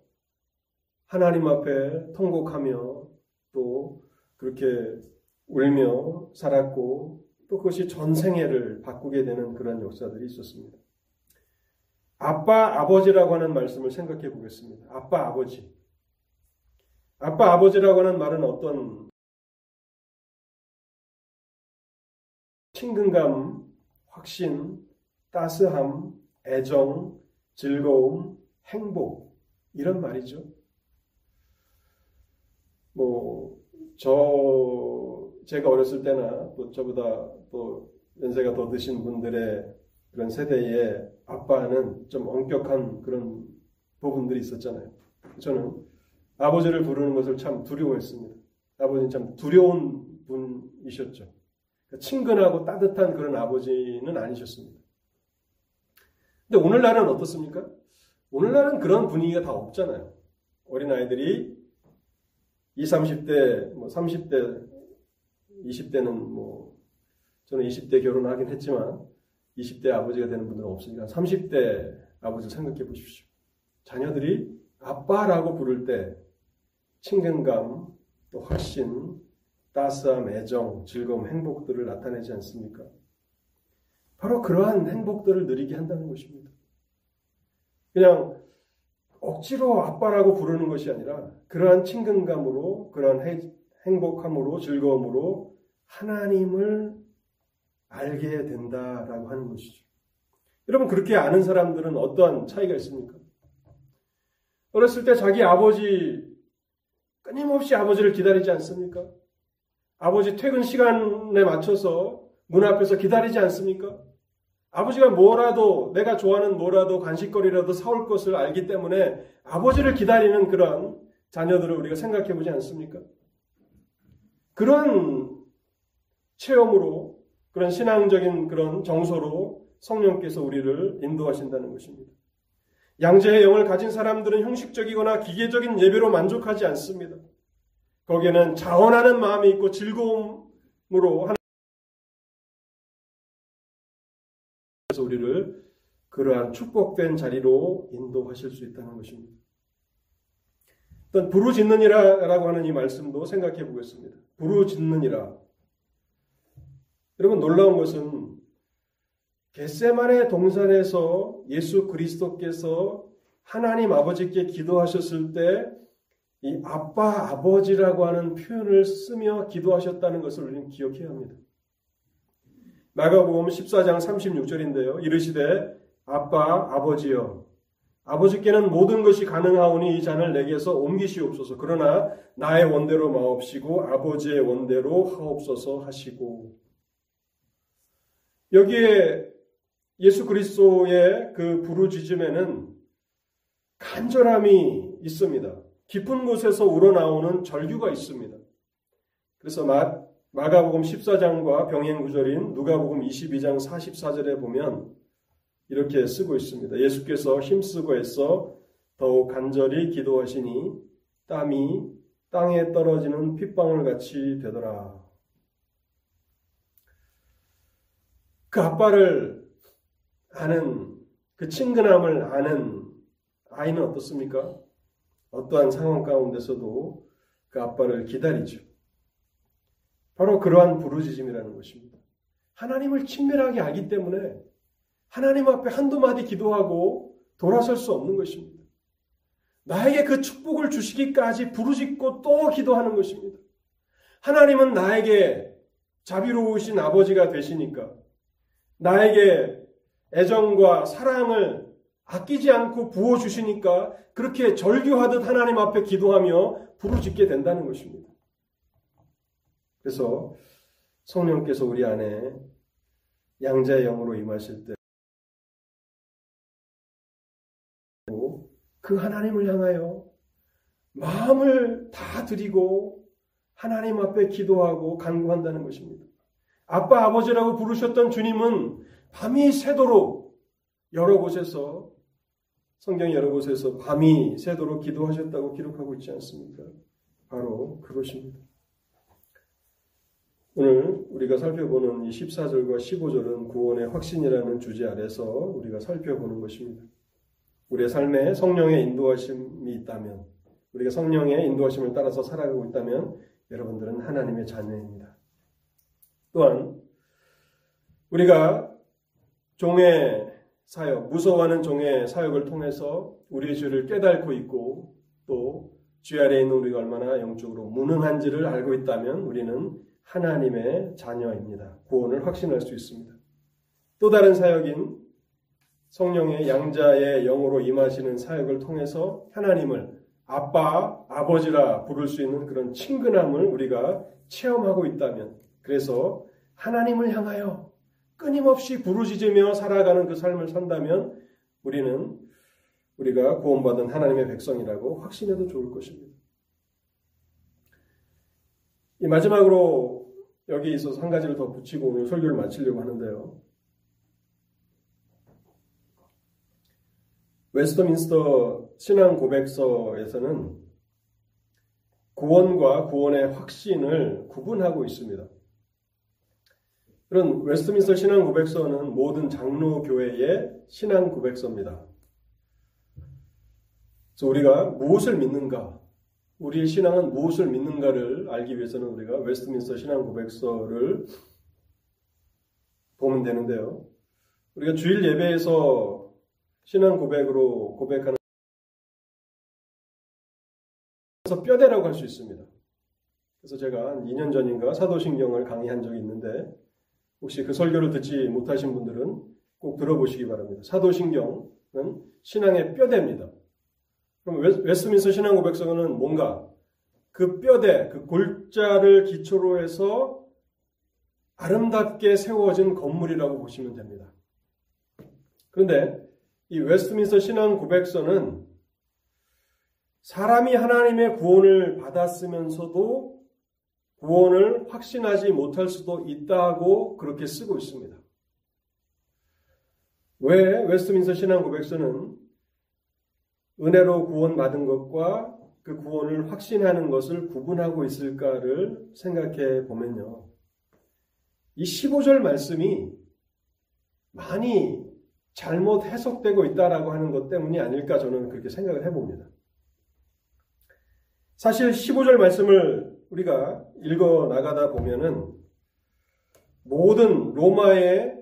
하나님 앞에 통곡하며 또 그렇게 울며 살았고 또 그것이 전생애를 바꾸게 되는 그런 역사들이 있었습니다. 아빠, 아버지라고 하는 말씀을 생각해 보겠습니다. 아빠, 아버지. 아빠, 아버지라고 하는 말은 어떤 친근감, 확신, 따스함, 애정, 즐거움, 행복 이런 말이죠. 뭐 저 제가 어렸을 때나 또 저보다 또 연세가 더 드신 분들의 그런 세대에 아빠는 좀 엄격한 그런 부분들이 있었잖아요. 저는 아버지를 부르는 것을 참 두려워했습니다. 아버지는 참 두려운 분이셨죠. 친근하고 따뜻한 그런 아버지는 아니셨습니다. 근데 오늘날은 어떻습니까? 오늘날은 그런 분위기가 다 없잖아요. 어린아이들이 20, 30대, 뭐 30대, 20대는 뭐, 저는 20대 결혼하긴 했지만, 20대 아버지가 되는 분들은 없으니까 30대 아버지를 생각해 보십시오. 자녀들이 아빠라고 부를 때 친근감, 또 확신, 따스함, 애정, 즐거움, 행복들을 나타내지 않습니까? 바로 그러한 행복들을 누리게 한다는 것입니다. 그냥 억지로 아빠라고 부르는 것이 아니라 그러한 친근감으로, 그러한 행복함으로, 즐거움으로 하나님을 알게 된다라고 하는 것이죠. 여러분, 그렇게 아는 사람들은 어떠한 차이가 있습니까? 어렸을 때 자기 아버지, 끊임없이 아버지를 기다리지 않습니까? 아버지 퇴근 시간에 맞춰서 문 앞에서 기다리지 않습니까? 아버지가 뭐라도 내가 좋아하는 뭐라도 간식거리라도 사올 것을 알기 때문에 아버지를 기다리는 그런 자녀들을 우리가 생각해 보지 않습니까? 그런 체험으로 그런 신앙적인 그런 정서로 성령께서 우리를 인도하신다는 것입니다. 양재의 영을 가진 사람들은 형식적이거나 기계적인 예배로 만족하지 않습니다. 거기에는 자원하는 마음이 있고 즐거움으로 그래서 우리를 그러한 축복된 자리로 인도하실 수 있다는 것입니다. 일단 부르짖느니라라고 하는 이 말씀도 생각해 보겠습니다. 부르짖느니라. 여러분 놀라운 것은 겟세만의 동산에서 예수 그리스도께서 하나님 아버지께 기도하셨을 때 이 아빠 아버지라고 하는 표현을 쓰며 기도하셨다는 것을 우리는 기억해야 합니다. 마가복음 14장 36절인데요. 이르시되 아빠 아버지여 아버지께는 모든 것이 가능하오니 이 잔을 내게서 옮기시옵소서. 그러나 나의 원대로 마옵시고 아버지의 원대로 하옵소서 하시고 여기에 예수 그리스도의 그 부르짖음에는 간절함이 있습니다. 깊은 곳에서 우러나오는 절규가 있습니다. 그래서 마, 마가복음 14장과 병행 구절인 누가복음 22장 44절에 보면 이렇게 쓰고 있습니다. 예수께서 힘쓰고 애써 더욱 간절히 기도하시니 땀이 땅에 떨어지는 핏방울 같이 되더라. 그 아빠를 아는 그 친근함을 아는 아이는 어떻습니까? 어떠한 상황 가운데서도 그 아빠를 기다리죠. 바로 그러한 부르짖음이라는 것입니다. 하나님을 친밀하게 알기 때문에 하나님 앞에 한두 마디 기도하고 돌아설 수 없는 것입니다. 나에게 그 축복을 주시기까지 부르짖고 또 기도하는 것입니다. 하나님은 나에게 자비로우신 아버지가 되시니까 나에게 애정과 사랑을 아끼지 않고 부어주시니까 그렇게 절규하듯 하나님 앞에 기도하며 부르짖게 된다는 것입니다. 그래서 성령께서 우리 안에 양자의 영으로 임하실 때, 그 하나님을 향하여 마음을 다 드리고 하나님 앞에 기도하고 간구한다는 것입니다. 아빠 아버지라고 부르셨던 주님은 밤이 새도록 여러 곳에서 성경 여러 곳에서 밤이 새도록 기도하셨다고 기록하고 있지 않습니까? 바로 그것입니다. 오늘 우리가 살펴보는 이 14절과 15절은 구원의 확신이라는 주제 아래서 우리가 살펴보는 것입니다. 우리의 삶에 성령의 인도하심이 있다면, 우리가 성령의 인도하심을 따라서 살아가고 있다면 여러분들은 하나님의 자녀입니다. 또한 우리가 종의 사역, 무서워하는 종의 사역을 통해서 우리의 죄를 깨닫고 있고 또죄 아래에 있는 우리가 얼마나 영적으로 무능한지를 알고 있다면 우리는 하나님의 자녀입니다. 구원을 확신할 수 있습니다. 또 다른 사역인 성령의 양자의 영으로 임하시는 사역을 통해서 하나님을 아빠, 아버지라 부를 수 있는 그런 친근함을 우리가 체험하고 있다면 그래서 하나님을 향하여 끊임없이 부르짖으며 살아가는 그 삶을 산다면 우리는 우리가 구원받은 하나님의 백성이라고 확신해도 좋을 것입니다. 이 마지막으로 여기 있어서 한 가지를 더 붙이고 오늘 설교를 마치려고 하는데요. 웨스터민스터 신앙 고백서에서는 구원과 구원의 확신을 구분하고 있습니다. 그런 웨스트민스터 신앙 고백서는 모든 장로 교회의 신앙 고백서입니다. 그래서 우리가 무엇을 믿는가, 우리의 신앙은 무엇을 믿는가를 알기 위해서는 우리가 웨스트민스터 신앙 고백서를 보면 되는데요. 우리가 주일 예배에서 신앙 고백으로 고백하는 뼈대라고 할 수 있습니다. 그래서 제가 한 2년 전인가 사도신경을 강의한 적이 있는데 혹시 그 설교를 듣지 못하신 분들은 꼭 들어보시기 바랍니다. 사도신경은 신앙의 뼈대입니다. 그럼 웨스트민스터 신앙 고백서는 뭔가 그 뼈대, 그 골자를 기초로 해서 아름답게 세워진 건물이라고 보시면 됩니다. 그런데 이 웨스트민스터 신앙 고백서는 사람이 하나님의 구원을 받았으면서도 구원을 확신하지 못할 수도 있다고 그렇게 쓰고 있습니다. 왜 웨스트민서 신앙 고백서는 은혜로 구원받은 것과 그 구원을 확신하는 것을 구분하고 있을까를 생각해 보면요. 이 15절 말씀이 많이 잘못 해석되고 있다라고 하는 것 때문이 아닐까 저는 그렇게 생각을 해봅니다. 사실 15절 말씀을 우리가 읽어 나가다 보면은 모든 로마의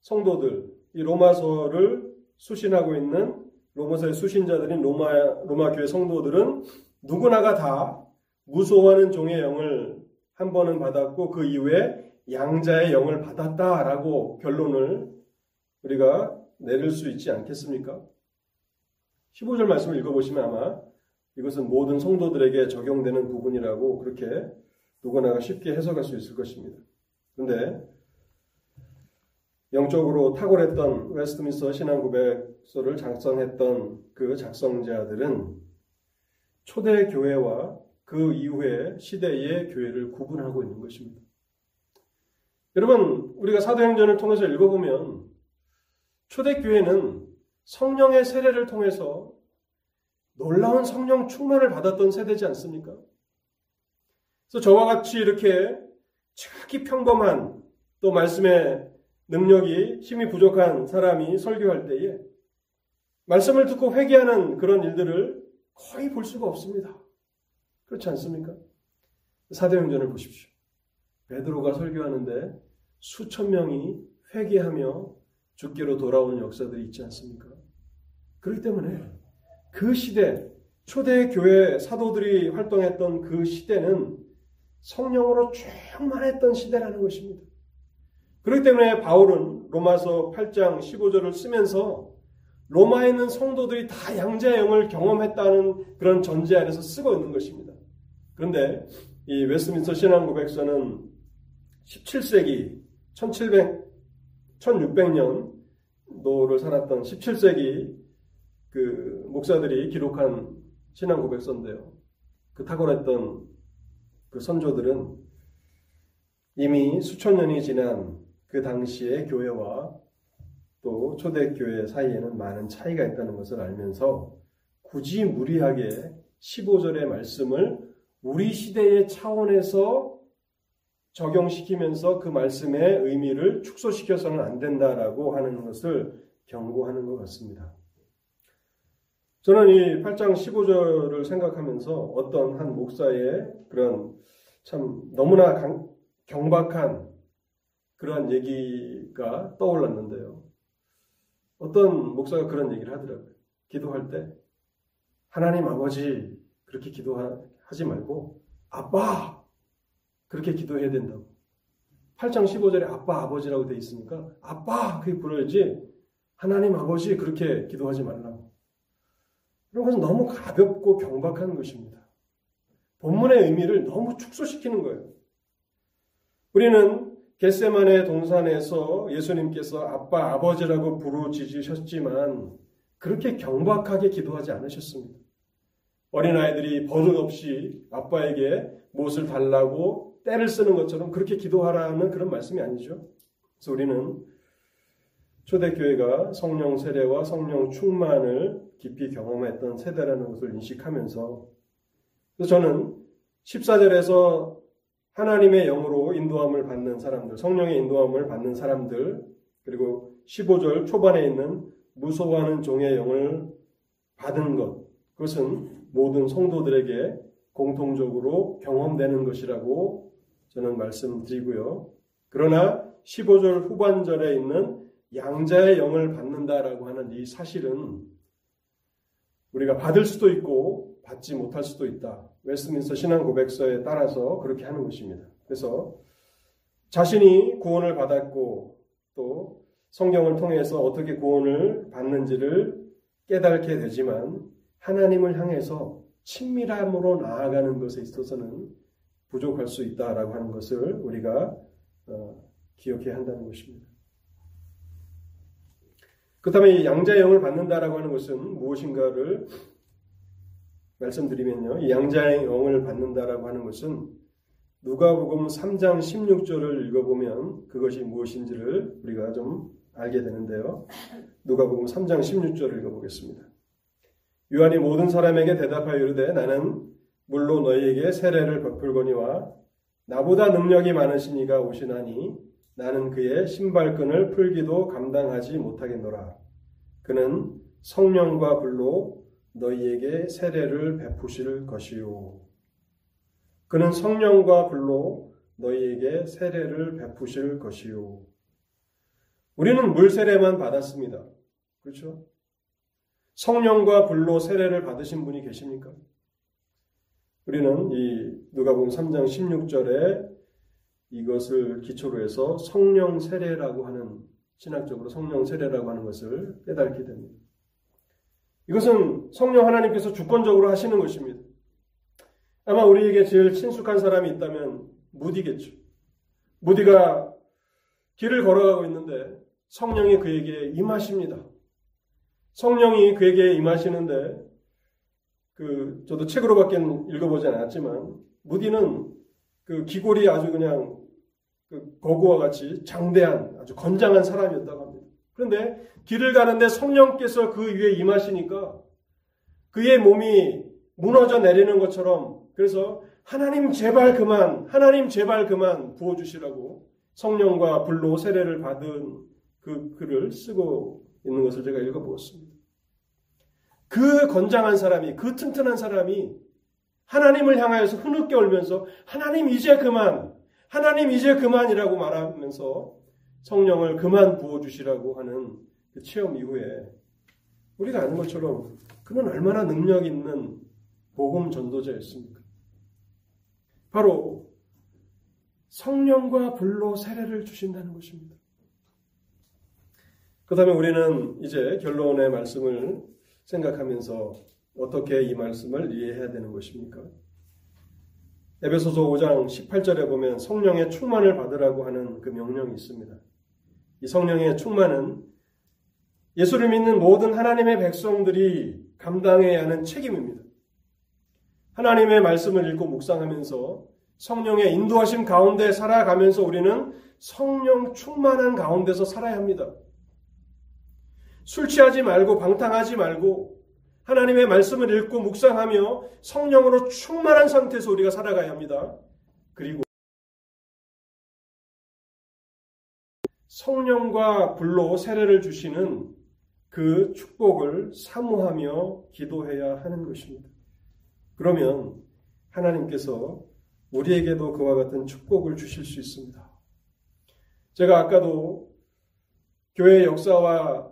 성도들, 이 로마서를 수신하고 있는 로마서의 수신자들인 로마, 로마 교회 성도들은 누구나가 다 무소하는 종의 영을 한 번은 받았고 그 이후에 양자의 영을 받았다라고 결론을 우리가 내릴 수 있지 않겠습니까? 15절 말씀을 읽어보시면 아마 이것은 모든 성도들에게 적용되는 부분이라고 그렇게 누구나가 쉽게 해석할 수 있을 것입니다. 그런데 영적으로 탁월했던 웨스트민스터 신앙고백서를 작성했던 그 작성자들은 초대 교회와 그 이후의 시대의 교회를 구분하고 있는 것입니다. 여러분, 우리가 사도행전을 통해서 읽어보면 초대 교회는 성령의 세례를 통해서 놀라운 성령 충만을 받았던 세대지 않습니까? 그래서 저와 같이 이렇게 지극히 평범한 또 말씀의 능력이 힘이 부족한 사람이 설교할 때에 말씀을 듣고 회개하는 그런 일들을 거의 볼 수가 없습니다. 그렇지 않습니까? 사도행전을 보십시오. 베드로가 설교하는데 수천 명이 회개하며 죽기로 돌아오는 역사들이 있지 않습니까? 그렇기 때문에 그 시대 초대 교회 사도들이 활동했던 그 시대는 성령으로 충만했던 시대라는 것입니다. 그렇기 때문에 바울은 로마서 8장 15절을 쓰면서 로마에 있는 성도들이 다 양자의 영을 경험했다는 그런 전제 안에서 쓰고 있는 것입니다. 그런데 이 웨스민스터 신앙 고백서는 17세기 1700 1600년도를 살았던 17세기 그 목사들이 기록한 신앙 고백서인데요. 그 탁월했던 그 선조들은 이미 수천 년이 지난 그 당시의 교회와 또 초대교회 사이에는 많은 차이가 있다는 것을 알면서 굳이 무리하게 15절의 말씀을 우리 시대의 차원에서 적용시키면서 그 말씀의 의미를 축소시켜서는 안 된다라고 하는 것을 경고하는 것 같습니다. 저는 이 8장 15절을 생각하면서 어떤 한 목사의 그런 참 너무나 강, 경박한 그러한 얘기가 떠올랐는데요. 어떤 목사가 그런 얘기를 하더라고요. 기도할 때 하나님 아버지 그렇게 기도하지 말고 아빠 그렇게 기도해야 된다고. 8장 15절에 아빠 아버지라고 되어 있으니까 아빠 그렇게 불러야지 하나님 아버지 그렇게 기도하지 말라고. 그런 것은 너무 가볍고 경박한 것입니다. 본문의 의미를 너무 축소시키는 거예요. 우리는 겟세만의 동산에서 예수님께서 아빠, 아버지라고 부르짖으셨지만 그렇게 경박하게 기도하지 않으셨습니다. 어린아이들이 버릇없이 아빠에게 무엇을 달라고 때를 쓰는 것처럼 그렇게 기도하라는 그런 말씀이 아니죠. 그래서 우리는 초대교회가 성령 세례와 성령 충만을 깊이 경험했던 세대라는 것을 인식하면서 그래서 저는 14절에서 하나님의 영으로 인도함을 받는 사람들, 성령의 인도함을 받는 사람들, 그리고 15절 초반에 있는 무서워하는 종의 영을 받은 것, 그것은 모든 성도들에게 공통적으로 경험되는 것이라고 저는 말씀드리고요. 그러나 15절 후반절에 있는 양자의 영을 받는다라고 하는 이 사실은 우리가 받을 수도 있고 받지 못할 수도 있다. 웨스민스터 신앙 고백서에 따라서 그렇게 하는 것입니다. 그래서 자신이 구원을 받았고 또 성경을 통해서 어떻게 구원을 받는지를 깨닫게 되지만 하나님을 향해서 친밀함으로 나아가는 것에 있어서는 부족할 수 있다라고 하는 것을 우리가 어, 기억해야 한다는 것입니다. 그렇다면 양자의 영을 받는다라고 하는 것은 무엇인가를 말씀드리면요. 이 양자의 영을 받는다라고 하는 것은 누가복음 3장 16절을 읽어보면 그것이 무엇인지를 우리가 좀 알게 되는데요. 누가복음 3장 16절을 읽어보겠습니다. 요한이 모든 사람에게 대답하여 이르되 나는 물로 너희에게 세례를 베풀거니와 나보다 능력이 많으신 이가 오시나니 나는 그의 신발끈을 풀기도 감당하지 못하겠노라. 그는 성령과 불로 너희에게 세례를 베푸실 것이요. 그는 성령과 불로 너희에게 세례를 베푸실 것이요. 우리는 물 세례만 받았습니다. 그렇죠? 성령과 불로 세례를 받으신 분이 계십니까? 우리는 이 누가복음 3장 16절에 이것을 기초로 해서 성령 세례라고 하는 신학적으로 성령 세례라고 하는 것을 깨닫게 됩니다. 이것은 성령 하나님께서 주권적으로 하시는 것입니다. 아마 우리에게 제일 친숙한 사람이 있다면 무디겠죠. 무디가 길을 걸어가고 있는데 성령이 그에게 임하십니다. 성령이 그에게 임하시는데 그 저도 책으로밖에 읽어보지 않았지만 무디는 그 기골이 아주 그냥 그 거구와 같이 장대한 아주 건장한 사람이었다고 합니다. 그런데 길을 가는데 성령께서 그 위에 임하시니까 그의 몸이 무너져 내리는 것처럼 그래서 하나님 제발 그만, 하나님 제발 그만 부어주시라고 성령과 불로 세례를 받은 그 글을 쓰고 있는 것을 제가 읽어보았습니다. 그 건장한 사람이, 그 튼튼한 사람이 하나님을 향하여서 흐느껴 울면서 하나님 이제 그만, 하나님 이제 그만이라고 말하면서 성령을 그만 부어주시라고 하는 그 체험 이후에 우리가 아는 것처럼 그는 얼마나 능력 있는 복음 전도자였습니까? 바로 성령과 불로 세례를 주신다는 것입니다. 그 다음에 우리는 이제 결론의 말씀을 생각하면서 어떻게 이 말씀을 이해해야 되는 것입니까? 에베소서 5장 18절에 보면 성령의 충만을 받으라고 하는 그 명령이 있습니다. 이 성령의 충만은 예수를 믿는 모든 하나님의 백성들이 감당해야 하는 책임입니다. 하나님의 말씀을 읽고 묵상하면서 성령의 인도하심 가운데 살아가면서 우리는 성령 충만한 가운데서 살아야 합니다. 술 취하지 말고 방탕하지 말고 하나님의 말씀을 읽고 묵상하며 성령으로 충만한 상태에서 우리가 살아가야 합니다. 그리고 성령과 불로 세례를 주시는 그 축복을 사모하며 기도해야 하는 것입니다. 그러면 하나님께서 우리에게도 그와 같은 축복을 주실 수 있습니다. 제가 아까도 교회 역사와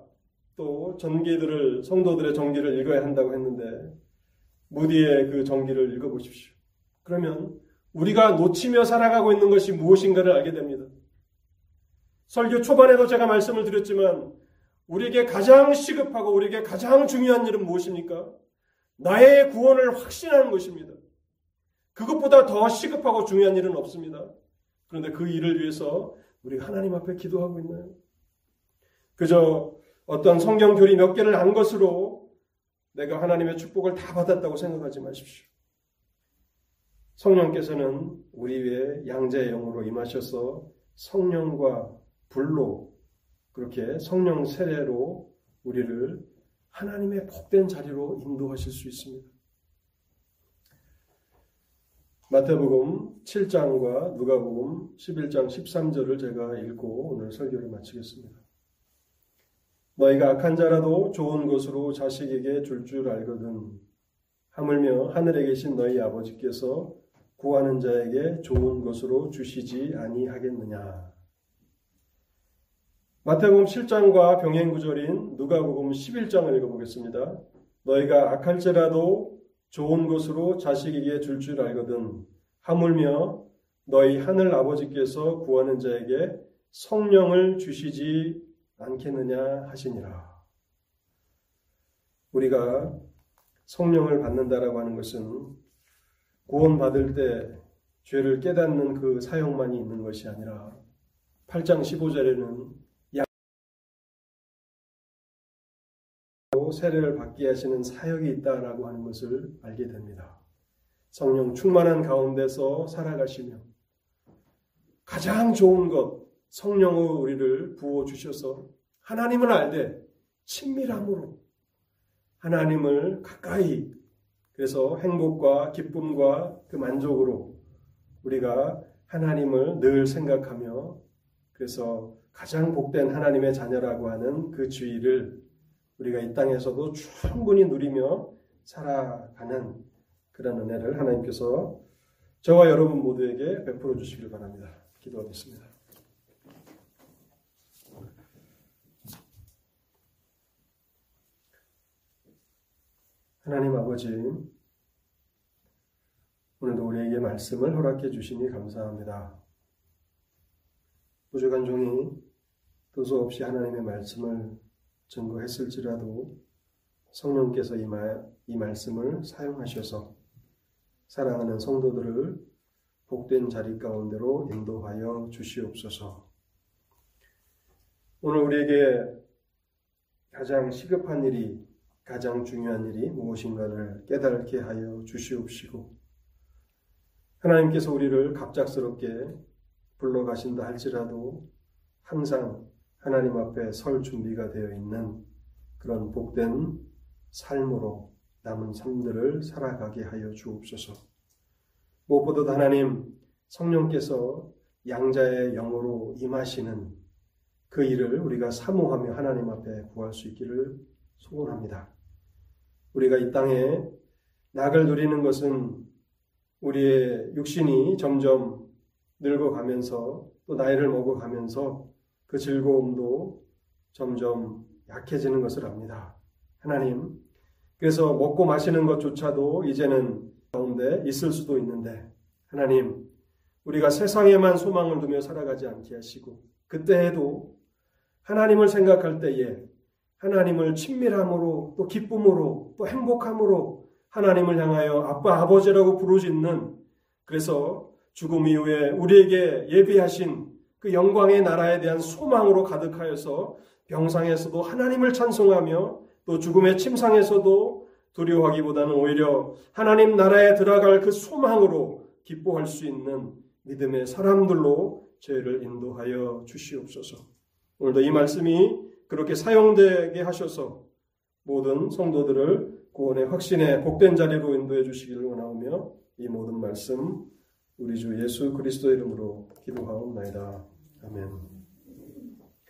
또 전기들을 성도들의 정기를 읽어야 한다고 했는데 무디의 그 정기를 읽어보십시오. 그러면 우리가 놓치며 살아가고 있는 것이 무엇인가를 알게 됩니다. 설교 초반에도 제가 말씀을 드렸지만 우리에게 가장 시급하고 우리에게 가장 중요한 일은 무엇입니까? 나의 구원을 확신하는 것입니다. 그것보다 더 시급하고 중요한 일은 없습니다. 그런데 그 일을 위해서 우리가 하나님 앞에 기도하고 있나요? 그저 어떤 성경 교리 몇 개를 안 것으로 내가 하나님의 축복을 다 받았다고 생각하지 마십시오. 성령께서는 우리 위에 양자의 영으로 임하셔서 성령과 불로 그렇게 성령 세례로 우리를 하나님의 복된 자리로 인도하실 수 있습니다. 마태복음 7장과 누가복음 11장 13절을 제가 읽고 오늘 설교를 마치겠습니다. 너희가 악한 자라도 좋은 것으로 자식에게 줄줄 줄 알거든. 하물며 하늘에 계신 너희 아버지께서 구하는 자에게 좋은 것으로 주시지 아니하겠느냐. 마태복음 7장과 병행 구절인 누가복음 11장을 읽어보겠습니다. 너희가 악할지라도 좋은 것으로 자식에게 줄줄 줄 알거든 하물며 너희 하늘 아버지께서 구하는 자에게 성령을 주시지 않겠느냐 하시니라. 우리가 성령을 받는다라고 하는 것은 구원받을 때 죄를 깨닫는 그 사용만이 있는 것이 아니라 8장 15절에는 세례를 받게 하시는 사역이 있다라고 하는 것을 알게 됩니다. 성령 충만한 가운데서 살아가시며 가장 좋은 것 성령의 우리를 부어 주셔서 하나님을 알되 친밀함으로 하나님을 가까이 그래서 행복과 기쁨과 그 만족으로 우리가 하나님을 늘 생각하며 그래서 가장 복된 하나님의 자녀라고 하는 그 주의를 우리가 이 땅에서도 충분히 누리며 살아가는 그런 은혜를 하나님께서 저와 여러분 모두에게 베풀어 주시길 바랍니다. 기도하겠습니다. 하나님 아버지, 오늘도 우리에게 말씀을 허락해 주시니 감사합니다. 부족한 종이 도서 없이 하나님의 말씀을 증거했을지라도 성령께서 이, 말, 이 말씀을 사용하셔서 사랑하는 성도들을 복된 자리 가운데로 인도하여 주시옵소서. 오늘 우리에게 가장 시급한 일이 가장 중요한 일이 무엇인가를 깨닫게 하여 주시옵시고 하나님께서 우리를 갑작스럽게 불러가신다 할지라도 항상 하나님 앞에 설 준비가 되어 있는 그런 복된 삶으로 남은 삶들을 살아가게 하여 주옵소서. 무엇보다도 하나님 성령께서 양자의 영으로 임하시는 그 일을 우리가 사모하며 하나님 앞에 구할 수 있기를 소원합니다. 우리가 이 땅에 낙을 누리는 것은 우리의 육신이 점점 늙어가면서 또 나이를 먹어가면서 그 즐거움도 점점 약해지는 것을 압니다. 하나님, 그래서 먹고 마시는 것조차도 이제는 가운데 있을 수도 있는데, 하나님, 우리가 세상에만 소망을 두며 살아가지 않게 하시고, 그때에도 하나님을 생각할 때에 하나님을 친밀함으로 또 기쁨으로 또 행복함으로 하나님을 향하여 아빠 아버지라고 부르짖는 그래서 죽음 이후에 우리에게 예비하신 그 영광의 나라에 대한 소망으로 가득하여서 병상에서도 하나님을 찬송하며 또 죽음의 침상에서도 두려워하기보다는 오히려 하나님 나라에 들어갈 그 소망으로 기뻐할 수 있는 믿음의 사람들로 저희를 인도하여 주시옵소서. 오늘도 이 말씀이 그렇게 사용되게 하셔서 모든 성도들을 구원의 확신에 복된 자리로 인도해 주시기를 원하오며 이 모든 말씀 우리 주 예수 그리스도 이름으로 기도하옵나이다. 아멘.